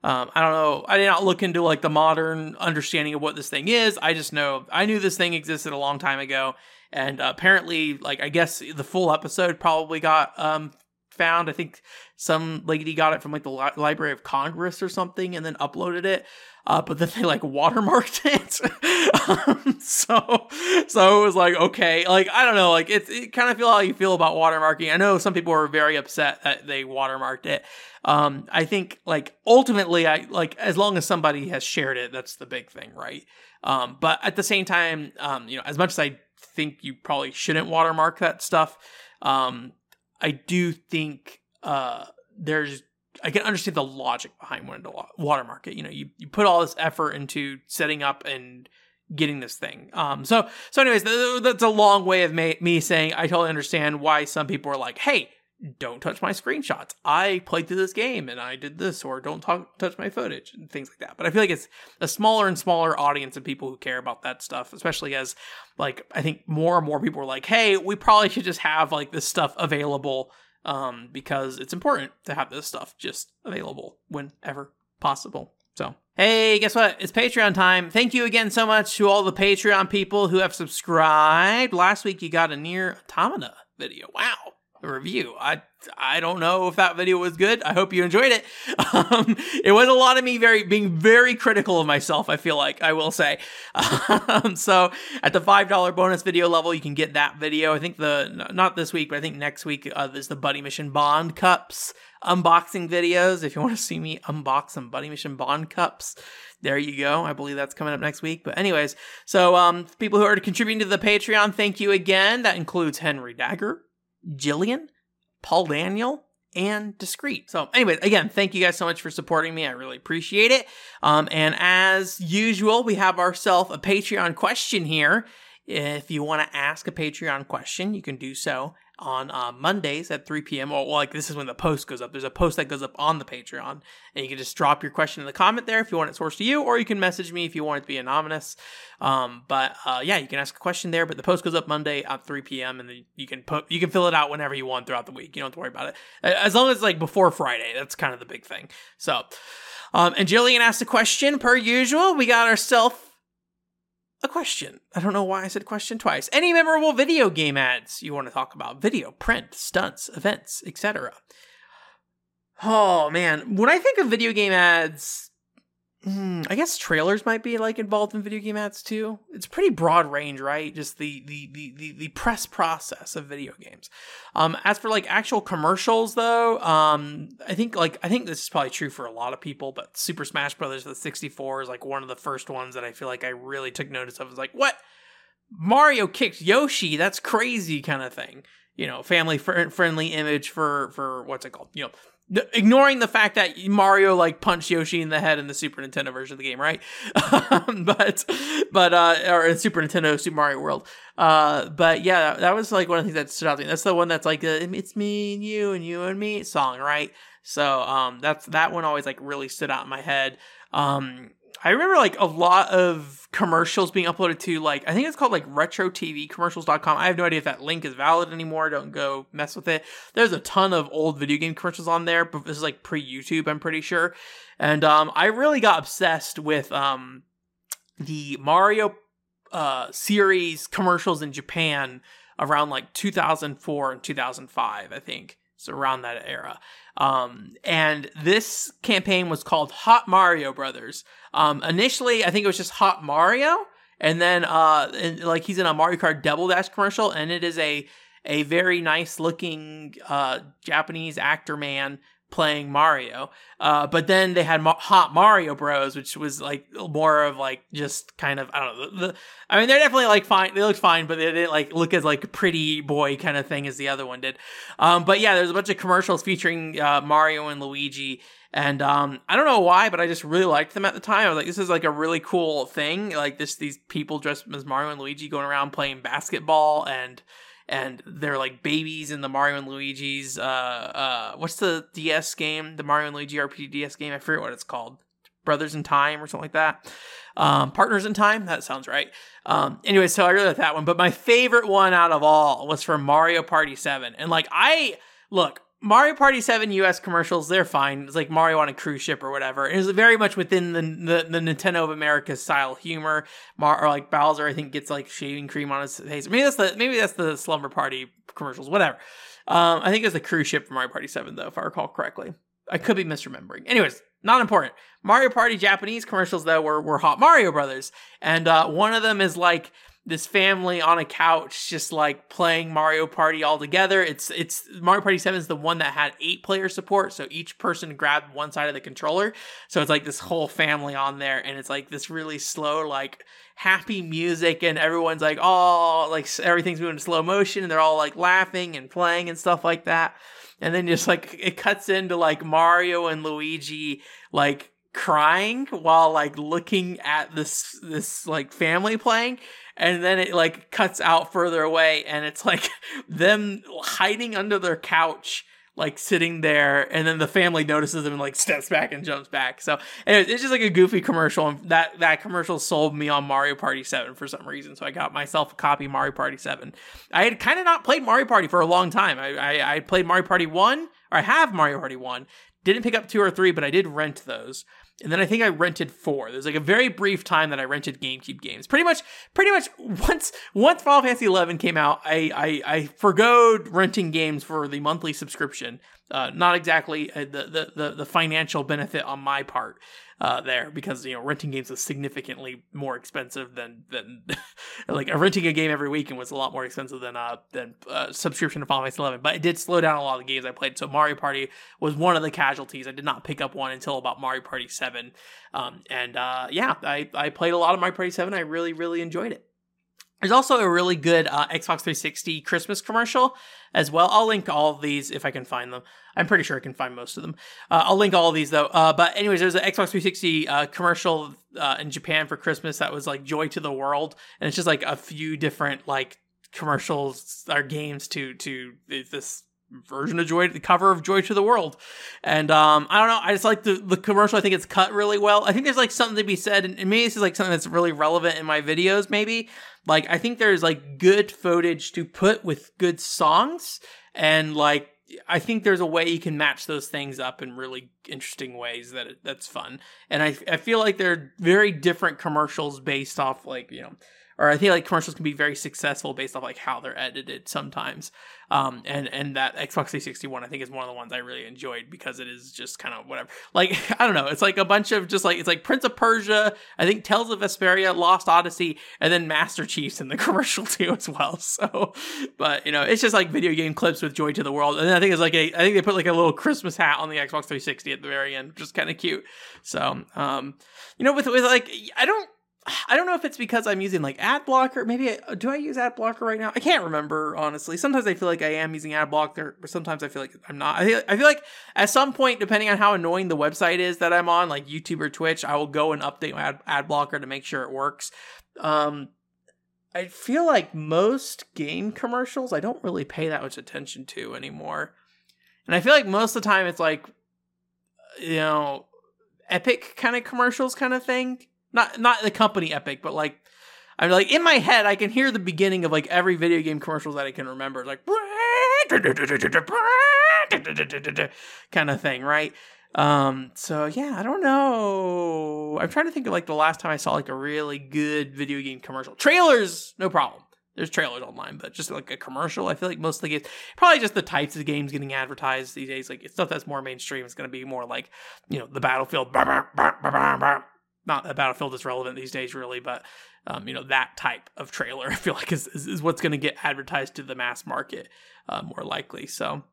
Um, I don't know. I did not look into like the modern understanding of what this thing is. I just know I knew this thing existed a long time ago, and uh, apparently, like I guess the full episode probably got um found. I think some lady got it from like the Li- Library of Congress or something, and then uploaded it uh, but then they like watermarked (laughs) it. um, so, so it was like, okay, like, I don't know, like, it's, it kind of feel how you feel about watermarking. I know some people were very upset that they watermarked it. Um, I think like ultimately, I like, as long as somebody has shared it, that's the big thing, right? Um, but at the same time, um, you know, as much as I think you probably shouldn't watermark that stuff, um, I do think, uh, there's I can understand the logic behind wanting to watermark it. You know, you, you put all this effort into setting up and getting this thing. Um, so so anyways, that's a long way of me, me saying I totally understand why some people are like, hey, don't touch my screenshots. I played through this game and I did this, or don't talk, touch my footage and things like that. But I feel like it's a smaller and smaller audience of people who care about that stuff, especially as like I think more and more people are like, hey, we probably should just have like this stuff available um, because it's important to have this stuff just available whenever possible. So, hey, guess what? It's Patreon time. Thank you again so much to all the Patreon people who have subscribed. Last week you got a NieR Automata video. Wow review. I I don't know if that video was good. I hope you enjoyed it. (laughs) Um, it was a lot of me very being very critical of myself. I feel like I will say. (laughs) Um, so at the five dollar bonus video level, you can get that video. I think the not this week, but I think next week uh, there's the Buddy Mission Bond cups unboxing videos. If you want to see me unbox some Buddy Mission Bond cups, there you go. I believe that's coming up next week. But anyways, so um, people who are contributing to the Patreon, thank you again. That includes Henry Dagger. Jillian, Paul Daniel, and Discreet. So, anyway, again, thank you guys so much for supporting me. I really appreciate it. Um, and as usual, we have ourselves a Patreon question here. If you want to ask a Patreon question, you can do so on uh, Mondays at 3 p.m. Or well, like this is when the post goes up. There's a post that goes up on the Patreon, and you can just drop your question in the comment there if you want it sourced to you, or you can message me if you want it to be anonymous. Um, but uh, yeah, you can ask a question there. But the post goes up Monday at 3 p.m. and then you can put you can fill it out whenever you want throughout the week. You don't have to worry about it as long as like before Friday. That's kind of the big thing. So. Um, and Jillian asked a question per usual. We got ourselves a question. I don't know why I said question twice. Any memorable video game ads you want to talk about? Video, print, stunts, events, etc. Oh man, when I think of video game ads, Mm, I guess trailers might be like involved in video game ads too. It's pretty broad range, right? Just the the the the, the press process of video games. Um, as for like actual commercials, though, um, I think like I think this is probably true for a lot of people, but Super Smash Brothers the 64 is like one of the first ones that I feel like I really took notice of. Is like what Mario kicked Yoshi? That's crazy, kind of thing. You know, family fr- friendly image for for what's it called? You know, ignoring the fact that Mario like punched Yoshi in the head in the Super Nintendo version of the game, right? (laughs) but but uh or in Super Nintendo Super Mario World. Uh but yeah, that, that, was like one of the things that stood out to me. That's the one that's like a, it's me and you and you and me song, right? So um that's that one always like really stood out in my head. Um I remember like a lot of commercials being uploaded to like I think it's called like retrotvcommercials.com. I have no idea if that link is valid anymore. Don't go mess with it. There's a ton of old video game commercials on there, but this is like pre-YouTube, I'm pretty sure. And um I really got obsessed with um the Mario uh series commercials in Japan around like 2004 and 2005, I think. It's around that era. Um, and this campaign was called Hot Mario Brothers. Um, initially, I think it was just Hot Mario, and then uh, and, like he's in a Mario Kart Double Dash commercial, and it is a a very nice looking uh, Japanese actor man playing Mario. Uh, but then they had Hot Mario Bros, which was like more of like just kind of I don't know. The, I mean, they're definitely like fine. They looked fine, but they didn't like look as like pretty boy kind of thing as the other one did. Um, but yeah, there's a bunch of commercials featuring uh, Mario and Luigi. And um, I don't know why, but I just really liked them at the time. I was like, this is like a really cool thing. Like this, these people dressed as Mario and Luigi going around playing basketball and and they're like babies in the Mario and Luigi's uh uh what's the DS game? The Mario and Luigi RPG DS game? I forget what it's called. Brothers in Time or something like that. Um, Partners in Time, that sounds right. Um, anyway, so I really like that one. But my favorite one out of all was from Mario Party 7. And like I look, Mario Party 7 US commercials, they're fine. It's like Mario on a cruise ship or whatever. It is very much within the, the, the Nintendo of America style humor. Mar- or like Bowser, I think, gets like shaving cream on his face. Maybe that's the maybe that's the Slumber Party commercials, whatever. Um, I think it was the cruise ship for Mario Party 7, though, if I recall correctly. I could be misremembering. Anyways, not important. Mario Party Japanese commercials, though, were, were Hot Mario Brothers. And uh, one of them is like this family on a couch just like playing Mario Party all together. It's it's Mario Party 7 is the one that had eight player support, so each person grabbed one side of the controller. So it's like this whole family on there and it's like this really slow like happy music and everyone's like oh like everything's moving in slow motion and they're all like laughing and playing and stuff like that. And then just like it cuts into like Mario and Luigi like crying while like looking at this this like family playing and then it like cuts out further away and it's like (laughs) them hiding under their couch like sitting there, and then the family notices them and like steps back and jumps back. So anyways, it's just like a goofy commercial, and that that commercial sold me on Mario Party Seven for some reason. So I got myself a copy Mario Party Seven. I had kind of not played Mario Party for a long time. I, I I played Mario Party One, or I have Mario Party One. Didn't pick up two or three, but I did rent those and then I think I rented four. There's like a very brief time that I rented GameCube games. Pretty much, pretty much (laughs) once once Final Fantasy XI came out, I I, I forgoed renting games for the monthly subscription. Uh, not exactly uh, the, the the the financial benefit on my part uh, there because you know renting games is significantly more expensive than than (laughs) like renting a game every weekend was a lot more expensive than uh than uh, subscription to Final Fantasy Eleven. But it did slow down a lot of the games I played. So Mario Party was one of the casualties. I did not pick up one until about Mario Party Seven, um, and uh, yeah, I I played a lot of Mario Party Seven. I really really enjoyed it. There's also a really good uh, Xbox 360 Christmas commercial as well. I'll link all these if I can find them. I'm pretty sure I can find most of them. Uh, I'll link all these though. Uh, but anyways, there's an Xbox 360 uh, commercial uh, in Japan for Christmas that was like "Joy to the World," and it's just like a few different like commercials or games to to this version of Joy, the cover of Joy to the World. And um, I don't know, I just like the, the commercial. I think it's cut really well. I think there's like something to be said, and maybe this is like something that's really relevant in my videos, maybe. Like, I think there's like good footage to put with good songs, and like, I think there's a way you can match those things up in really interesting ways that that's fun. And I, I feel like they're very different commercials based off like, you know, or I think like commercials can be very successful based off like how they're edited sometimes. Um, and and that Xbox 360 one I think is one of the ones I really enjoyed because it is just kind of whatever. Like (laughs) I don't know, it's like a bunch of just like it's like Prince of Persia, I think Tales of Vesperia, Lost Odyssey, and then Master Chiefs in the (laughs) commercial too as well. (laughs) So, but you know, it's just like video game clips with Joy to the World, and I think it's like a I think they put like a little Christmas hat on the Xbox 360 at the very end, which is kind of cute. So, um, you know, with with like I don't I don't know if it's because I'm using like ad blocker. Maybe I, do I use ad blocker right now? I can't remember honestly. Sometimes I feel like I am using ad blocker, but sometimes I feel like I'm not. I feel, I feel like at some point, depending on how annoying the website is that I'm on, like YouTube or Twitch, I will go and update my ad, ad blocker to make sure it works. Um, I feel like most game commercials I don't really pay that much attention to anymore, and I feel like most of the time it's like, you know, epic kind of commercials kind of thing not not the company Epic, but like I'm like in my head I can hear the beginning of like every video game commercials that I can remember, like kind of thing, right? Um, so yeah, I don't know. I'm trying to think of like the last time I saw like a really good video game commercial. Trailers, no problem. There's trailers online, but just like a commercial, I feel like most of the games, probably just the types of games getting advertised these days. Like it's stuff that's more mainstream is going to be more like, you know, the Battlefield, not that Battlefield is relevant these days, really, but um, you know that type of trailer (laughs) I feel like is is, is what's going to get advertised to the mass market uh, more likely. So.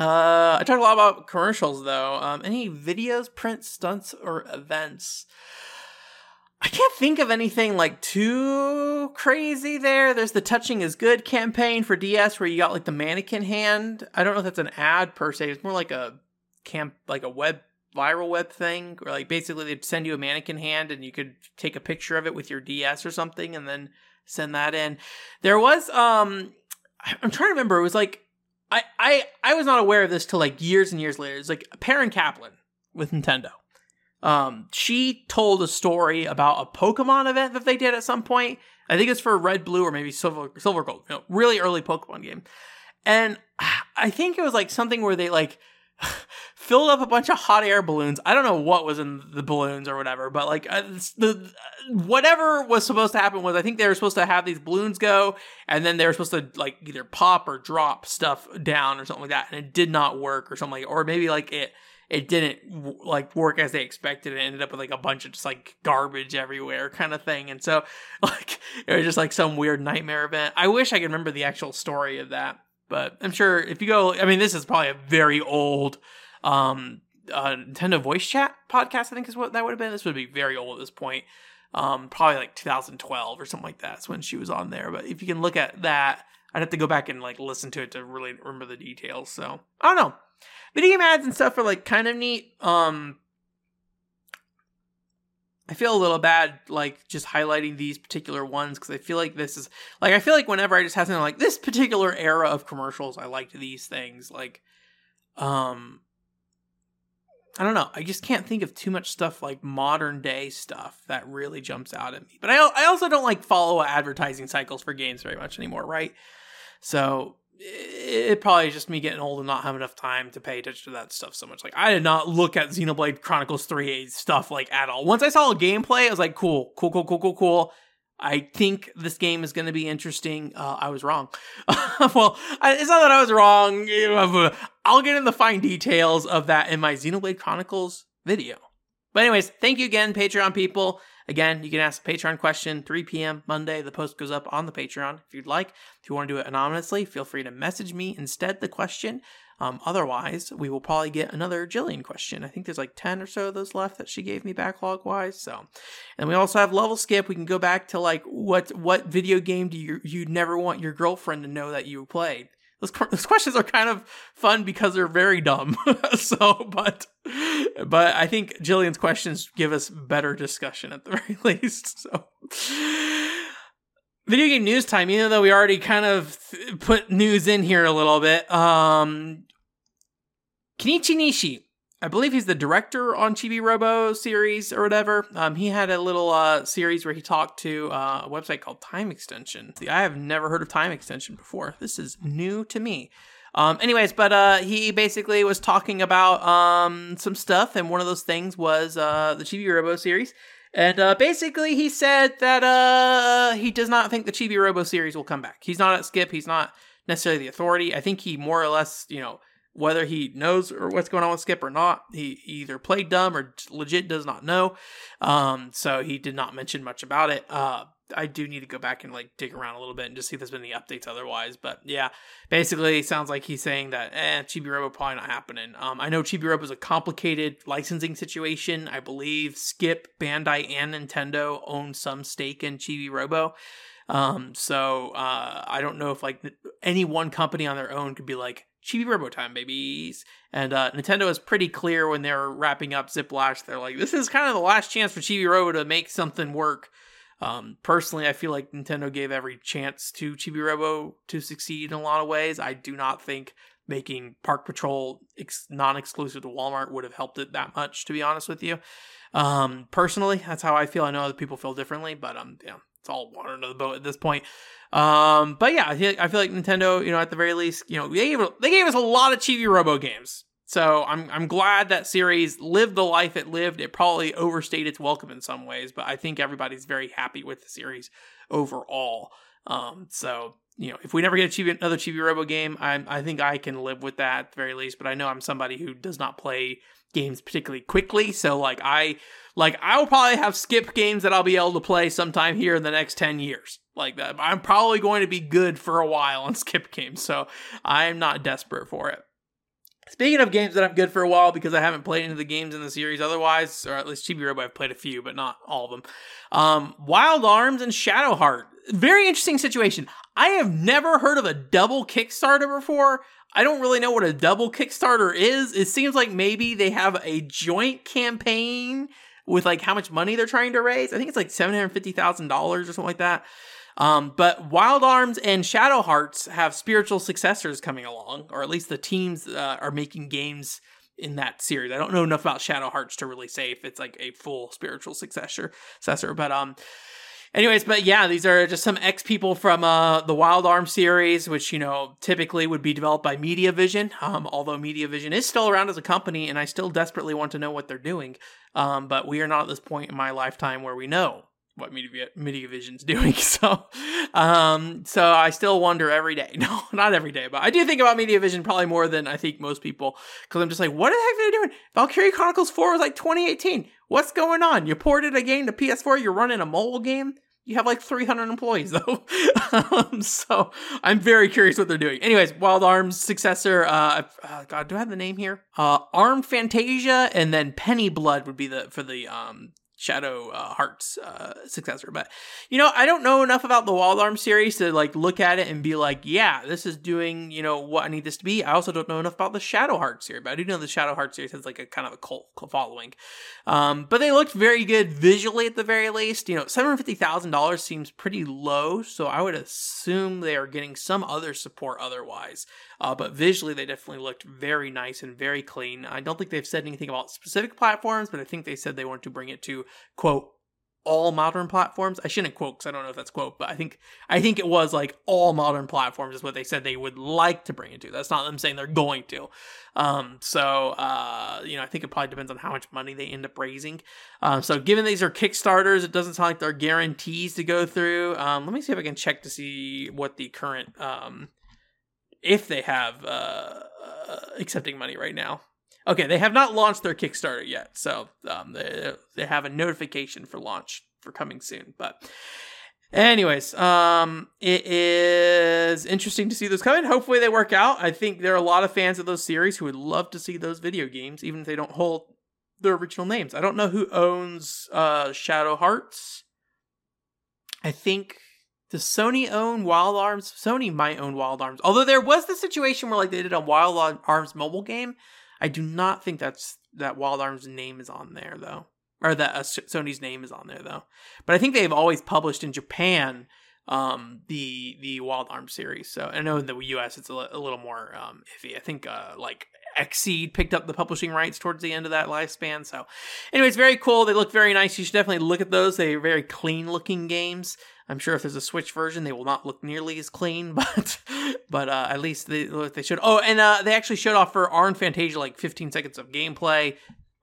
Uh, I talked a lot about commercials though. Um, any videos, prints, stunts, or events? I can't think of anything like too crazy there. There's the touching is good campaign for DS where you got like the mannequin hand. I don't know if that's an ad per se. It's more like a camp, like a web viral web thing or like basically they'd send you a mannequin hand and you could take a picture of it with your DS or something and then send that in. There was um I'm trying to remember it was like I I I was not aware of this till like years and years later. It's like Perrin Kaplan with Nintendo. Um she told a story about a Pokemon event that they did at some point. I think it's for Red Blue or maybe Silver Silver Gold, you know, really early Pokemon game. And I think it was like something where they like (laughs) filled up a bunch of hot air balloons. I don't know what was in the balloons or whatever, but like uh, the whatever was supposed to happen was I think they were supposed to have these balloons go, and then they were supposed to like either pop or drop stuff down or something like that, and it did not work or something like, or maybe like it it didn't like work as they expected. It ended up with like a bunch of just like garbage everywhere kind of thing, and so (laughs) like it was just like some weird nightmare event. I wish I could remember the actual story of that. But I'm sure if you go, I mean, this is probably a very old um, uh, Nintendo voice chat podcast. I think is what that would have been. This would be very old at this point. Um, probably like 2012 or something like that. That's when she was on there. But if you can look at that, I'd have to go back and like listen to it to really remember the details. So I don't know. Video game ads and stuff are like kind of neat. Um, I feel a little bad, like just highlighting these particular ones because I feel like this is like I feel like whenever I just have something like this particular era of commercials, I liked these things. Like Um, I don't know. I just can't think of too much stuff like modern day stuff that really jumps out at me. But I I also don't like follow advertising cycles for games very much anymore, right? So it, probably just me getting old and not having enough time to pay attention to that stuff so much. Like I did not look at Xenoblade Chronicles 3 stuff like at all. Once I saw a gameplay, I was like, cool, cool, cool, cool, cool, cool. I think this game is going to be interesting. Uh, I was wrong. (laughs) well, I, it's not that I was wrong. I'll get in the fine details of that in my Xenoblade Chronicles video. But anyways, thank you again, Patreon people. Again, you can ask a Patreon question 3 p.m. Monday. The post goes up on the Patreon if you'd like. If you want to do it anonymously, feel free to message me instead the question. Um, otherwise, we will probably get another Jillian question. I think there's like 10 or so of those left that she gave me backlog wise. So, and we also have level skip. We can go back to like what what video game do you you never want your girlfriend to know that you played? Those, those questions are kind of fun because they're very dumb. (laughs) so, but but I think Jillian's questions give us better discussion at the (laughs) very least. So video game news time even though we already kind of put news in here a little bit um Kenichi Nishi, I believe he's the director on Chibi Robo series or whatever. Um, he had a little uh, series where he talked to uh, a website called Time Extension. See, I have never heard of Time Extension before. This is new to me. Um, anyways, but uh, he basically was talking about um, some stuff, and one of those things was uh, the Chibi Robo series. And uh, basically, he said that uh, he does not think the Chibi Robo series will come back. He's not at Skip. He's not necessarily the authority. I think he more or less, you know, whether he knows or what's going on with Skip or not. He either played dumb or legit does not know. Um, so he did not mention much about it. Uh, I do need to go back and like dig around a little bit and just see if there's been any updates otherwise. But yeah, basically sounds like he's saying that eh, Chibi Robo probably not happening. Um, I know Chibi Robo is a complicated licensing situation. I believe Skip, Bandai, and Nintendo own some stake in Chibi Robo. Um, so uh, I don't know if like any one company on their own could be like, Chibi Robo time, babies. And uh, Nintendo is pretty clear when they're wrapping up Zip Lash. They're like, this is kind of the last chance for Chibi Robo to make something work. Um, personally, I feel like Nintendo gave every chance to Chibi Robo to succeed in a lot of ways. I do not think making Park Patrol ex- non-exclusive to Walmart would have helped it that much, to be honest with you. Um, personally, that's how I feel. I know other people feel differently, but um, yeah, it's all water under the boat at this point. Um, but yeah, I feel, I feel like Nintendo, you know, at the very least, you know, they gave, they gave us a lot of Chibi Robo games. So I'm I'm glad that series lived the life it lived. It probably overstayed its welcome in some ways, but I think everybody's very happy with the series overall. Um, so you know, if we never get Chibi, another Chibi Robo game, I I think I can live with that at the very least. But I know I'm somebody who does not play games particularly quickly, so like I like I will probably have skip games that I'll be able to play sometime here in the next ten years. Like I'm probably going to be good for a while on (laughs) skip games, so I'm not desperate for it. Speaking of games that I'm good for a while because I haven't played any of the games in the series otherwise, or at least Chibi Robo I've played a few, but not all of them. Um, Wild Arms and Shadowheart. Very interesting situation. I have never heard of a double Kickstarter before. I don't really know what a double Kickstarter is. It seems like maybe they have a joint campaign with like how much money they're trying to raise. I think it's like $750,000 or something like that. Um, but Wild Arms and Shadow Hearts have spiritual successors coming along, or at least the teams uh, are making games in that series. I don't know enough about Shadow Hearts to really say if it's like a full spiritual successor. Successor, but um, anyways, but yeah, these are just some ex people from uh the Wild Arms series, which you know typically would be developed by Mediavision. Um, although Mediavision is still around as a company, and I still desperately want to know what they're doing. Um, but we are not at this point in my lifetime where we know what Media vision's (laughs) doing. So, um, so I still wonder every day. (laughs) No, not every day, but I do think about media vision probably more than I think most people because I'm just like, what the heck are they doing? Valkyria Chronicles 4 was like 2018. What's going on? You ported a game to PS4. You're running a mobile game. You have like 300 employees (laughs) though. um, so I'm very curious what they're doing. Anyways, Wild Arms successor. Uh, uh, God, do I have the name here? Uh, Armed Fantasia, and then Penny Blood would be the for the um Shadow uh, Hearts uh, successor. But you know, I don't know enough about the Wild Arms series to like look at it and be like, yeah, this is doing you know what I need this to be. I also don't know enough about the Shadow Hearts series, but I do know the Shadow Hearts series has like a kind of a cult following. Um, but they looked very good visually at the very least. You know, seven hundred fifty thousand dollars seems pretty low, so I would assume they are getting some other support otherwise. Uh, but visually, they definitely looked very nice and very clean. I don't think they've said anything about specific platforms, but I think they said they wanted to bring it to quote all modern platforms. I shouldn't quote because I don't know if that's quote, but I think I think it was like all modern platforms is what they said they would like to bring it to. That's not them saying they're going to. Um, so uh, you know, I think it probably depends on how much money they end up raising. Um, so given these are Kickstarters, it doesn't sound like they're guarantees to go through. Um, let me see if I can check to see what the current um if they have uh, uh accepting money right now. Okay, they have not launched their Kickstarter yet, so um, they they have a notification for launch for coming soon. But anyways, um, it is interesting to see those coming. Hopefully, they work out. I think there are a lot of fans of those series who would love to see those video games, even if they don't hold their original names. I don't know who owns uh, Shadow Hearts. I think does Sony own Wild Arms? Sony might own Wild Arms. Although there was the situation where like they did a Wild Arms mobile game I do not think that's that Wild Arms name is on there though, or that uh, Sony's name is on there though. But I think they've always published in Japan um the the Wild Arms series. So I know in the US it's a, little more um iffy. I think uh like Xseed picked up the publishing rights towards the end of that lifespan. So, anyways, very cool. They look very nice. You should definitely look at those. They're very clean looking games. I'm sure if there's a Switch version, they will not look nearly as clean, (laughs) but but uh, at least they they should. Oh, and uh, they actually showed off for Armed Fantasia like 15 seconds of gameplay.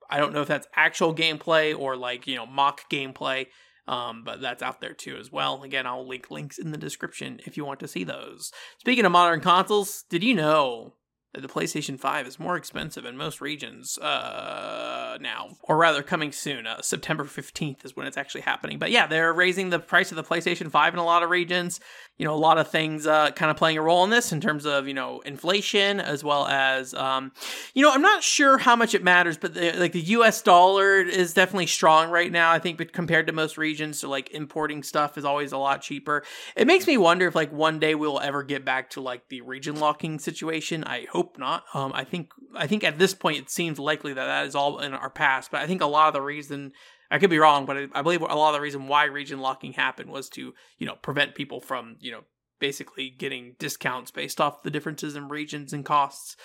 I don't know if that's actual gameplay or like you know mock gameplay, um, but that's out there too as well. Again, I'll link links in the description if you want to see those. Speaking of modern consoles, did you know the PlayStation 5 is more expensive in most regions uh, now, or rather coming soon. Uh, September 15th is when it's actually happening. But yeah, they're raising the price of the PlayStation 5 in a lot of regions. You know, a lot of things uh, kind of playing a role in this in terms of, you know, inflation as well as, um, you know, I'm not sure how much it matters, but the, like the US dollar is definitely strong right now, I think, but compared to most regions. So like importing stuff is always a lot cheaper. It makes me wonder if like one day we'll ever get back to like the region locking situation. I hope not. Um, I think I think at this point it seems likely that that is all in our past. But I think a lot of the reason I could be wrong, but I, I believe a lot of the reason why region locking happened was to you know prevent people from you know basically getting discounts based off the differences in regions and costs.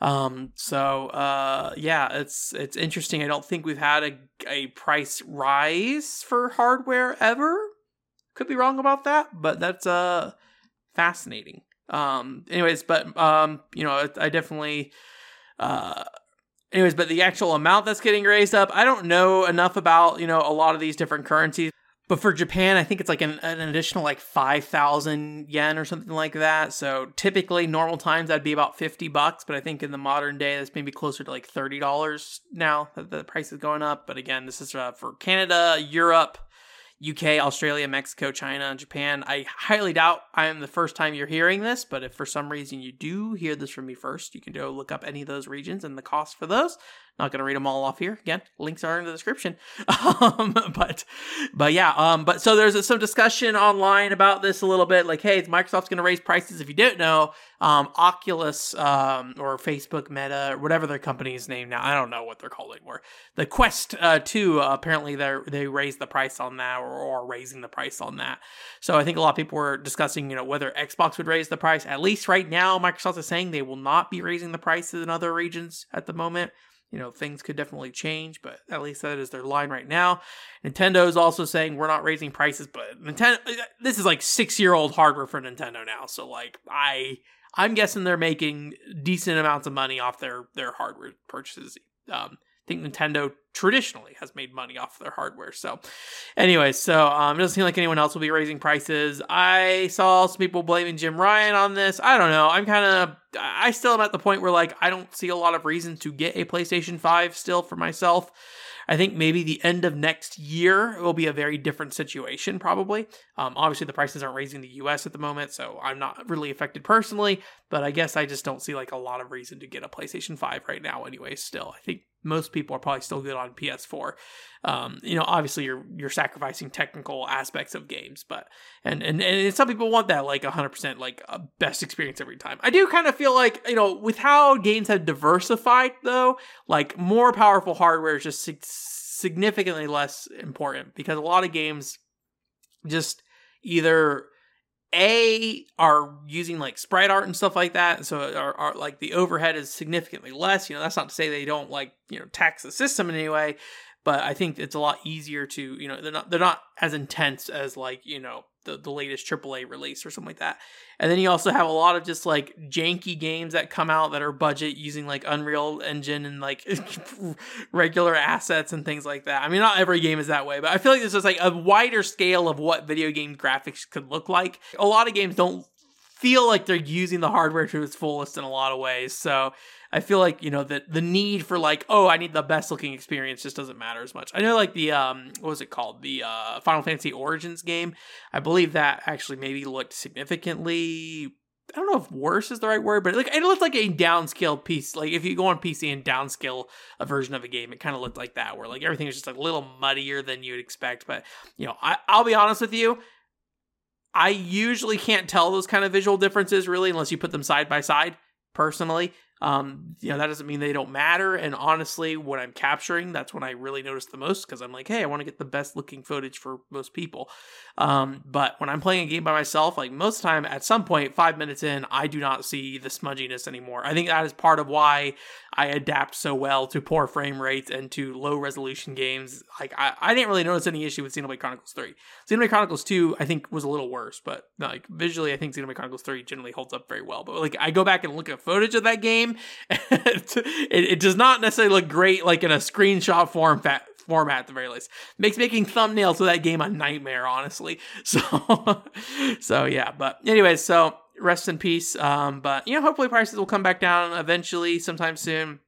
Um, so uh, yeah, it's it's interesting. I don't think we've had a a price rise for hardware ever. Could be wrong about that, but that's uh fascinating. Um, anyways, but um, you know, I definitely. Uh, anyways, but the actual amount that's getting raised up, I don't know enough about you know a lot of these different currencies. But for Japan, I think it's like an, an additional like five thousand yen or something like that. So typically, normal times that'd be about fifty bucks. But I think in the modern day, that's maybe closer to like thirty dollars now that the price is going up. But again, this is uh, for Canada, Europe, UK, Australia, Mexico, China, Japan. I highly doubt I am the first time you're hearing this, but if for some reason you do hear this from me first, you can go look up any of those regions and the cost for those. Not to read them all off here. Again, links are in the description. (laughs) Um, but, but yeah. Um, but so there's some discussion online about this a little bit. Like, hey, Microsoft's to raise prices. If you didn't know, um, Oculus, um, or Facebook Meta, or whatever their company's name now. I don't know what they're called anymore. The Quest uh, 2, uh, apparently they they raised the price on that, or, or raising the price on that. So I think a lot of people were discussing, you know, whether Xbox would raise the price. At least right now, Microsoft is saying they will not be raising the prices in other regions at the moment you know, things could definitely change, but at least that is their line right now. Nintendo is also saying we're not raising prices, but Nintendo, this is like six year old hardware for Nintendo now. So like, I, I'm guessing they're making decent amounts of money off their, their hardware purchases. Um, I think Nintendo traditionally has made money off their hardware. So, anyway, so um, it doesn't seem like anyone else will be raising prices. I saw some people blaming Jim Ryan on this. I don't know. I'm kind of, I still am at the point where like I don't see a lot of reason to get a PlayStation 5 still for myself. I think maybe the end of next year it will be a very different situation, probably. Um, obviously, the prices aren't raising the US at the moment, so I'm not really affected personally, but I guess I just don't see like a lot of reason to get a PlayStation 5 right now, anyway, still. I think most people are probably still good on PS4. Um, you know, obviously you're you're sacrificing technical aspects of games, but and and, and some people want that like 100% like a best experience every time. I do kind of feel like, you know, with how games have diversified though, like more powerful hardware is just significantly less important because a lot of games just either a are using like sprite art and stuff like that so are, are, like the overhead is significantly less you know that's not to say they don't like you know tax the system in any way but i think it's a lot easier to you know they're not they're not as intense as like you know the, the latest AAA release or something like that. And then you also have a lot of just like janky games that come out that are budget using like Unreal Engine and like (laughs) regular assets and things like that. I mean, not every game is that way, but I feel like this is like a wider scale of what video game graphics could look like. A lot of games don't feel like they're using the hardware to its fullest in a lot of ways. So I feel like you know that the need for like oh I need the best looking experience just doesn't matter as much. I know like the um what was it called the uh Final Fantasy Origins game. I believe that actually maybe looked significantly. I don't know if worse is the right word, but like it looked like a downscale piece. Like if you go on PC and downscale a version of a game, it kind of looked like that, where like everything is just a little muddier than you'd expect. But you know, I, I'll be honest with you, I usually can't tell those kind of visual differences really unless you put them side by side personally. Um, you know, that doesn't mean they don't matter. And honestly, when I'm capturing, that's when I really notice the most because I'm like, hey, I want to get the best looking footage for most people. Um, but when I'm playing a game by myself, like most time, at some point, five minutes in, I do not see the smudginess anymore. I think that is part of why I adapt so well to poor frame rates and to low resolution games. Like I, I didn't really notice any issue with Xenoblade Chronicles 3. Xenoblade Chronicles 2, I think, was a little worse, but like visually, I think Xenoblade Chronicles 3 generally holds up very well. But like I go back and look at footage of that game (laughs) it, it, does not necessarily look great like in a screenshot form fat format at the very least. Makes making thumbnails for that game a nightmare, honestly. (laughs) So, so yeah. But anyways, so rest in peace. Um, but you know, hopefully prices will come back down eventually, sometime soon.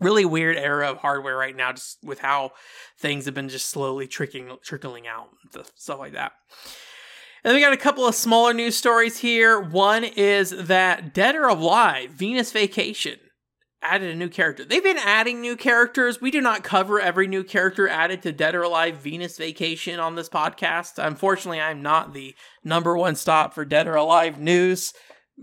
Really weird era of hardware right now, just with how things have been just slowly trickling trickling out, stuff like that. And we got a couple of smaller news stories here. One is that Dead or Alive, Venus Vacation, added a new character. They've been adding new characters. We do not cover every new character added to Dead or Alive Venus Vacation on this podcast. Unfortunately, I'm not the number one stop for Dead or Alive news.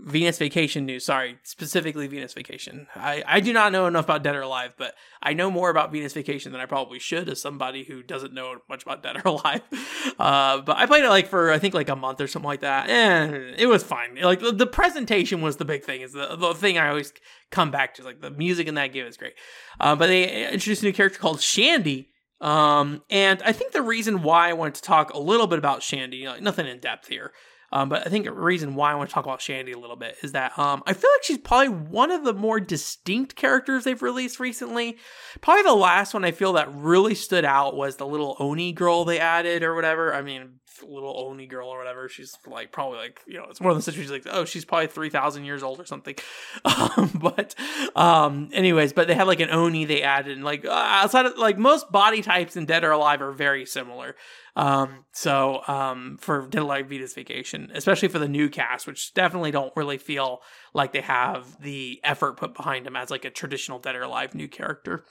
Venus Vacation news. Sorry, specifically Venus Vacation. I, I do not know enough about Dead or Alive, but I know more about Venus Vacation than I probably should as somebody who doesn't know much about Dead or Alive. (laughs) Uh, but I played it like for I think like a month or something like that, and it was fine. Like the, the presentation was the big thing. Is the the thing I always come back to. Like the music in that game is great. Uh, but they introduced a new character called Shandy. Um, and I think the reason why I wanted to talk a little bit about Shandy, like nothing in depth here, um, but I think a reason why I want to talk about Shandy a little bit is that um, I feel like she's probably one of the more distinct characters they've released recently. Probably the last one I feel that really stood out was the little Oni girl they added or whatever. I mean, little Oni girl or whatever. She's like probably like you know it's one of the situations like oh she's probably three thousand years old or something. (laughs) Um, but um, anyways, but they had like an Oni they added and like uh, outside of like most body types in Dead or Alive are very similar. Um, so um, for Dead or Alive Venus Vacation, especially for the new cast, which definitely don't really feel like they have the effort put behind them as like a traditional Dead or Alive new character.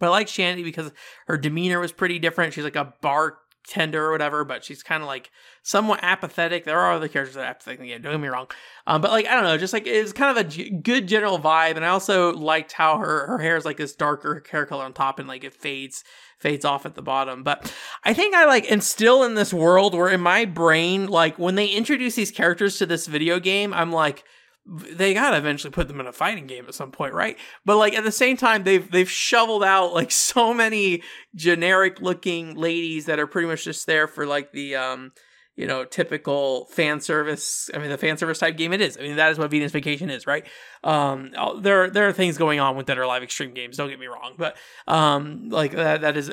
But I like Shandy because her demeanor was pretty different. She's like a bar tender or whatever, but she's kind of like somewhat apathetic. There are other characters that are apathetic in don't get me wrong. Um, but like, I don't know, just like it's kind of a g- good general vibe. And I also liked how her, her hair is like this darker hair color on top and like it fades, fades off at the bottom. But I think I like, and still in this world where in my brain, like when they introduce these characters to this video game, I'm like, they gotta eventually put them in a fighting game at some point, right? But like at the same time, they've they've shoveled out like (laughs) so many generic looking ladies that are pretty much just there for like the um you know, typical fan service. I mean, the fan service type game it is. I mean, that is what Venus Vacation is, right? Um, there there are things going on with Dead or Alive Extreme games. Don't get me wrong, but um, like that that is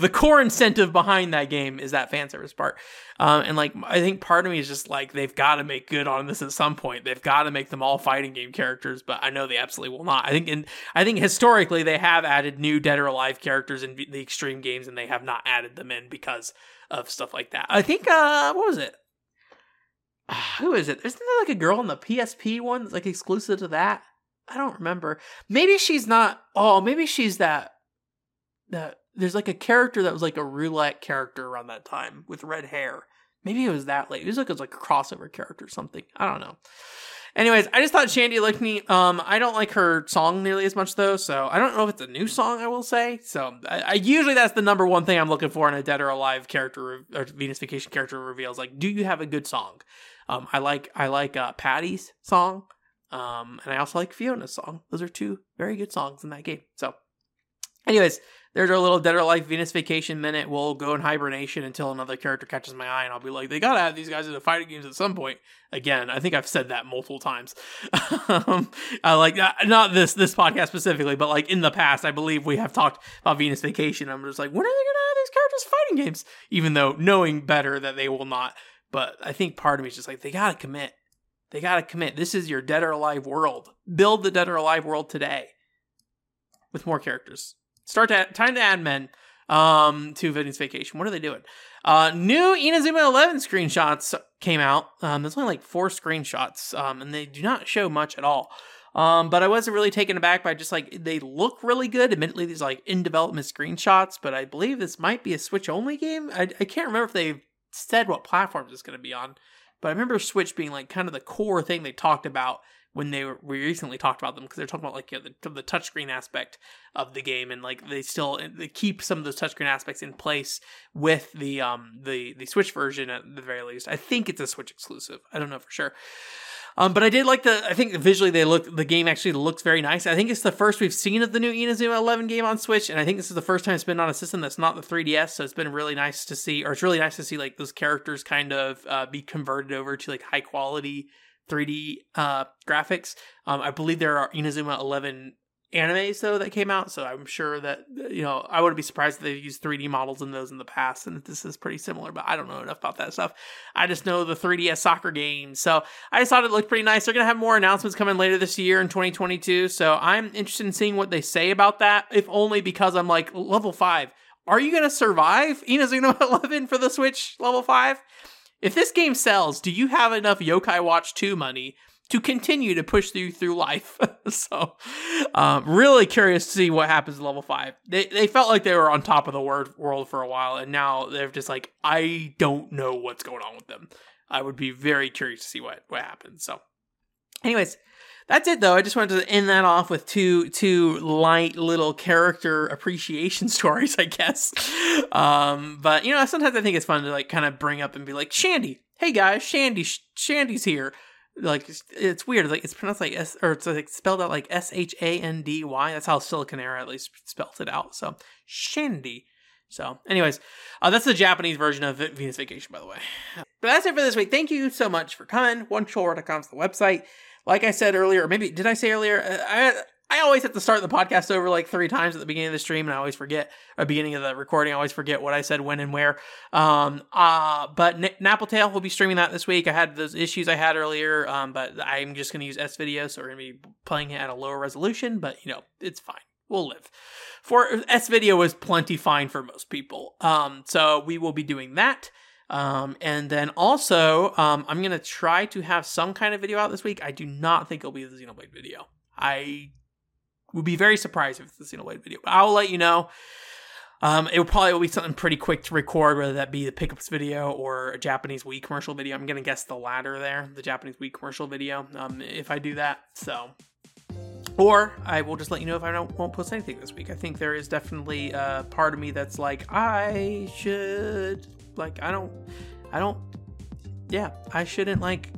the core incentive behind that game is that fan service part. Um, and like I think part of me is just like they've got to make good on this at some point. They've got to make them all fighting game characters, but I know they absolutely will not. I think in I think historically they have added new Dead or Alive characters in the Extreme games, and they have not added them in because of stuff like that. I think uh what was it? (sighs) who is it? Isn't there like a girl in the PSP one that's like exclusive to that? I don't remember. Maybe she's not. Oh, maybe she's that. That there's like a character that was like a roulette character around that time with red hair. Maybe it was that late. It was like it was like a crossover character or something. I don't know. Anyways, I just thought Shandy looked neat. Um, I don't like her song nearly as much though, so I don't know if it's a new song. I will say. So I, I usually that's the number one thing I'm looking for in a Dead or Alive character or Venus Vacation character reveals. Like, do you have a good song? Um, I like I like uh, Patty's song. Um, and I also like Fiona's song. Those are two very good songs in that game. So, anyways, there's our little Dead or Alive Venus Vacation minute. We'll go in hibernation until another character catches my eye, and I'll be like, they gotta have these guys in the fighting games at some point. Again, I think I've said that multiple times. (laughs) um, I like not this this podcast specifically, but like in the past, I believe we have talked about Venus Vacation. I'm just like, when are they gonna have these characters fighting games? Even though knowing better that they will not. But I think part of me is just like, they gotta commit. They gotta commit. This is your Dead or Alive world. Build the Dead or Alive world today with more characters. Start to time to add men um, to Venus Vacation. What are they doing? Uh, new Inazuma 11 screenshots came out. Um, there's only like four screenshots, um, and they do not show much at all. Um, but I wasn't really taken aback by just like they look really good. Admittedly, these like in development screenshots, but I believe this might be a Switch only game. I, I can't remember if they've said what platforms it's going to be on, but I remember Switch being like kind of the core thing they talked about when they were we recently talked about them because they're talking about like you know, the the touchscreen aspect of the game and like they still they keep some of those touchscreen aspects in place with the um the the Switch version at the very least. I think it's a Switch exclusive. I don't know for sure. Um, but I did like the. I think visually they look. The game actually looks very nice. I think it's the first we've seen of the new Inazuma 11 game on Switch, and I think this is the first time it's been on a system that's not the 3DS. So it's been really nice to see, or it's really nice to see like those characters kind of uh, be converted over to like high quality 3D uh, graphics. Um, I believe there are Inazuma 11 animes though that came out, so I'm sure that you know I wouldn't be surprised if they used 3D models in those in the past, and this is pretty similar. But I don't know enough about that stuff. I just know the 3DS soccer game, so I just thought it looked pretty nice. They're gonna have more announcements coming later this year in 2022, so I'm interested in seeing what they say about that. If only because I'm like level five. Are you gonna survive Inazuma (laughs) 11 for the Switch level five? If this game sells, do you have enough Yokai Watch 2 money to continue to push you through life? (laughs) so, um, really curious to see what happens at level 5. They, they felt like they were on top of the word, world for a while, and now they're just like, I don't know what's going on with them. I would be very curious to see what, what happens. So, anyways, that's it though. I just wanted to end that off with two two light little character appreciation (laughs) stories, I guess. Um, but you know, sometimes I think it's fun to like kind of bring up and be like, Shandy, hey guys, Shandy, Shandy's here. Like it's weird, like it's pronounced like S or it's like spelled out like S H A N D Y. That's how Siliconera at least spelled it out. So Shandy. So, anyways, uh, that's the Japanese version of Venus Vacation, by the way. But that's it for this week. Thank you so much for coming. OneController.com is the website like I said earlier, or maybe did I say earlier? Uh, I I always have to start the podcast over like three times at the beginning of the stream, and I always forget. Or beginning of the recording, I always forget what I said when and where. Um, uh, but N- Napple Tale will be streaming that this week. I had those issues I had earlier, um, but I'm just going to use S video, so we're going to be playing it at a lower resolution. But you know, it's fine. We'll live. For S video is plenty fine for most people. Um, so we will be doing that. Um, and then also, um, I'm gonna try to have some kind of video out this week. I do not think it'll be the Xenoblade video. I would be very surprised if it's the Xenoblade video, but I'll let you know. Um, it will probably will be something pretty quick to record, whether that be the pickups video or a Japanese Wii commercial video. I'm gonna guess the latter there, the Japanese Wii commercial video. Um, if I do that, so or I will just let you know if I don't won't post anything this week. I think there is definitely a part of me that's like I should like I don't I don't yeah, I shouldn't like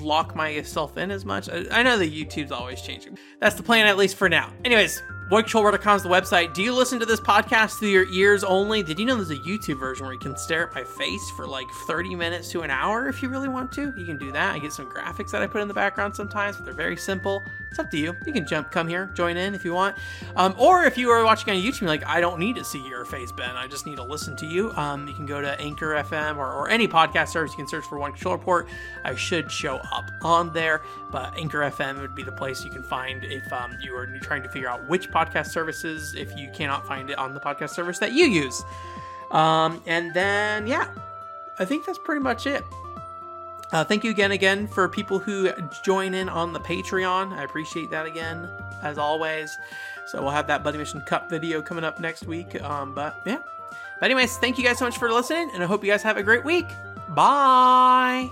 lock myself in as much. I, I know that YouTube's always changing. That's the plan at least for now. Anyways, VoidControl.com is the website. Do you listen to this podcast through your ears only? Did you know there's a YouTube version where you can stare at my face for like 30 minutes to an hour if you really want to? You can do that. I get some graphics that I put in the background sometimes, but they're very simple. Up to you. You can jump, come here, join in if you want. Um, or if you are watching on YouTube, like, I don't need to see your face, Ben. I just need to listen to you. Um, you can go to Anchor FM or, or any podcast service. You can search for One Control Report. I should show up on there, but Anchor FM would be the place you can find if um, you are trying to figure out which podcast services if you cannot find it on the podcast service that you use. Um, and then, yeah, I think that's pretty much it. Uh, thank you again, again for people who join in on the Patreon. I appreciate that again, as always. So we'll have that Buddy Mission Cup video coming up next week. Um, but yeah. But anyways, thank you guys so much for listening, and I hope you guys have a great week. Bye.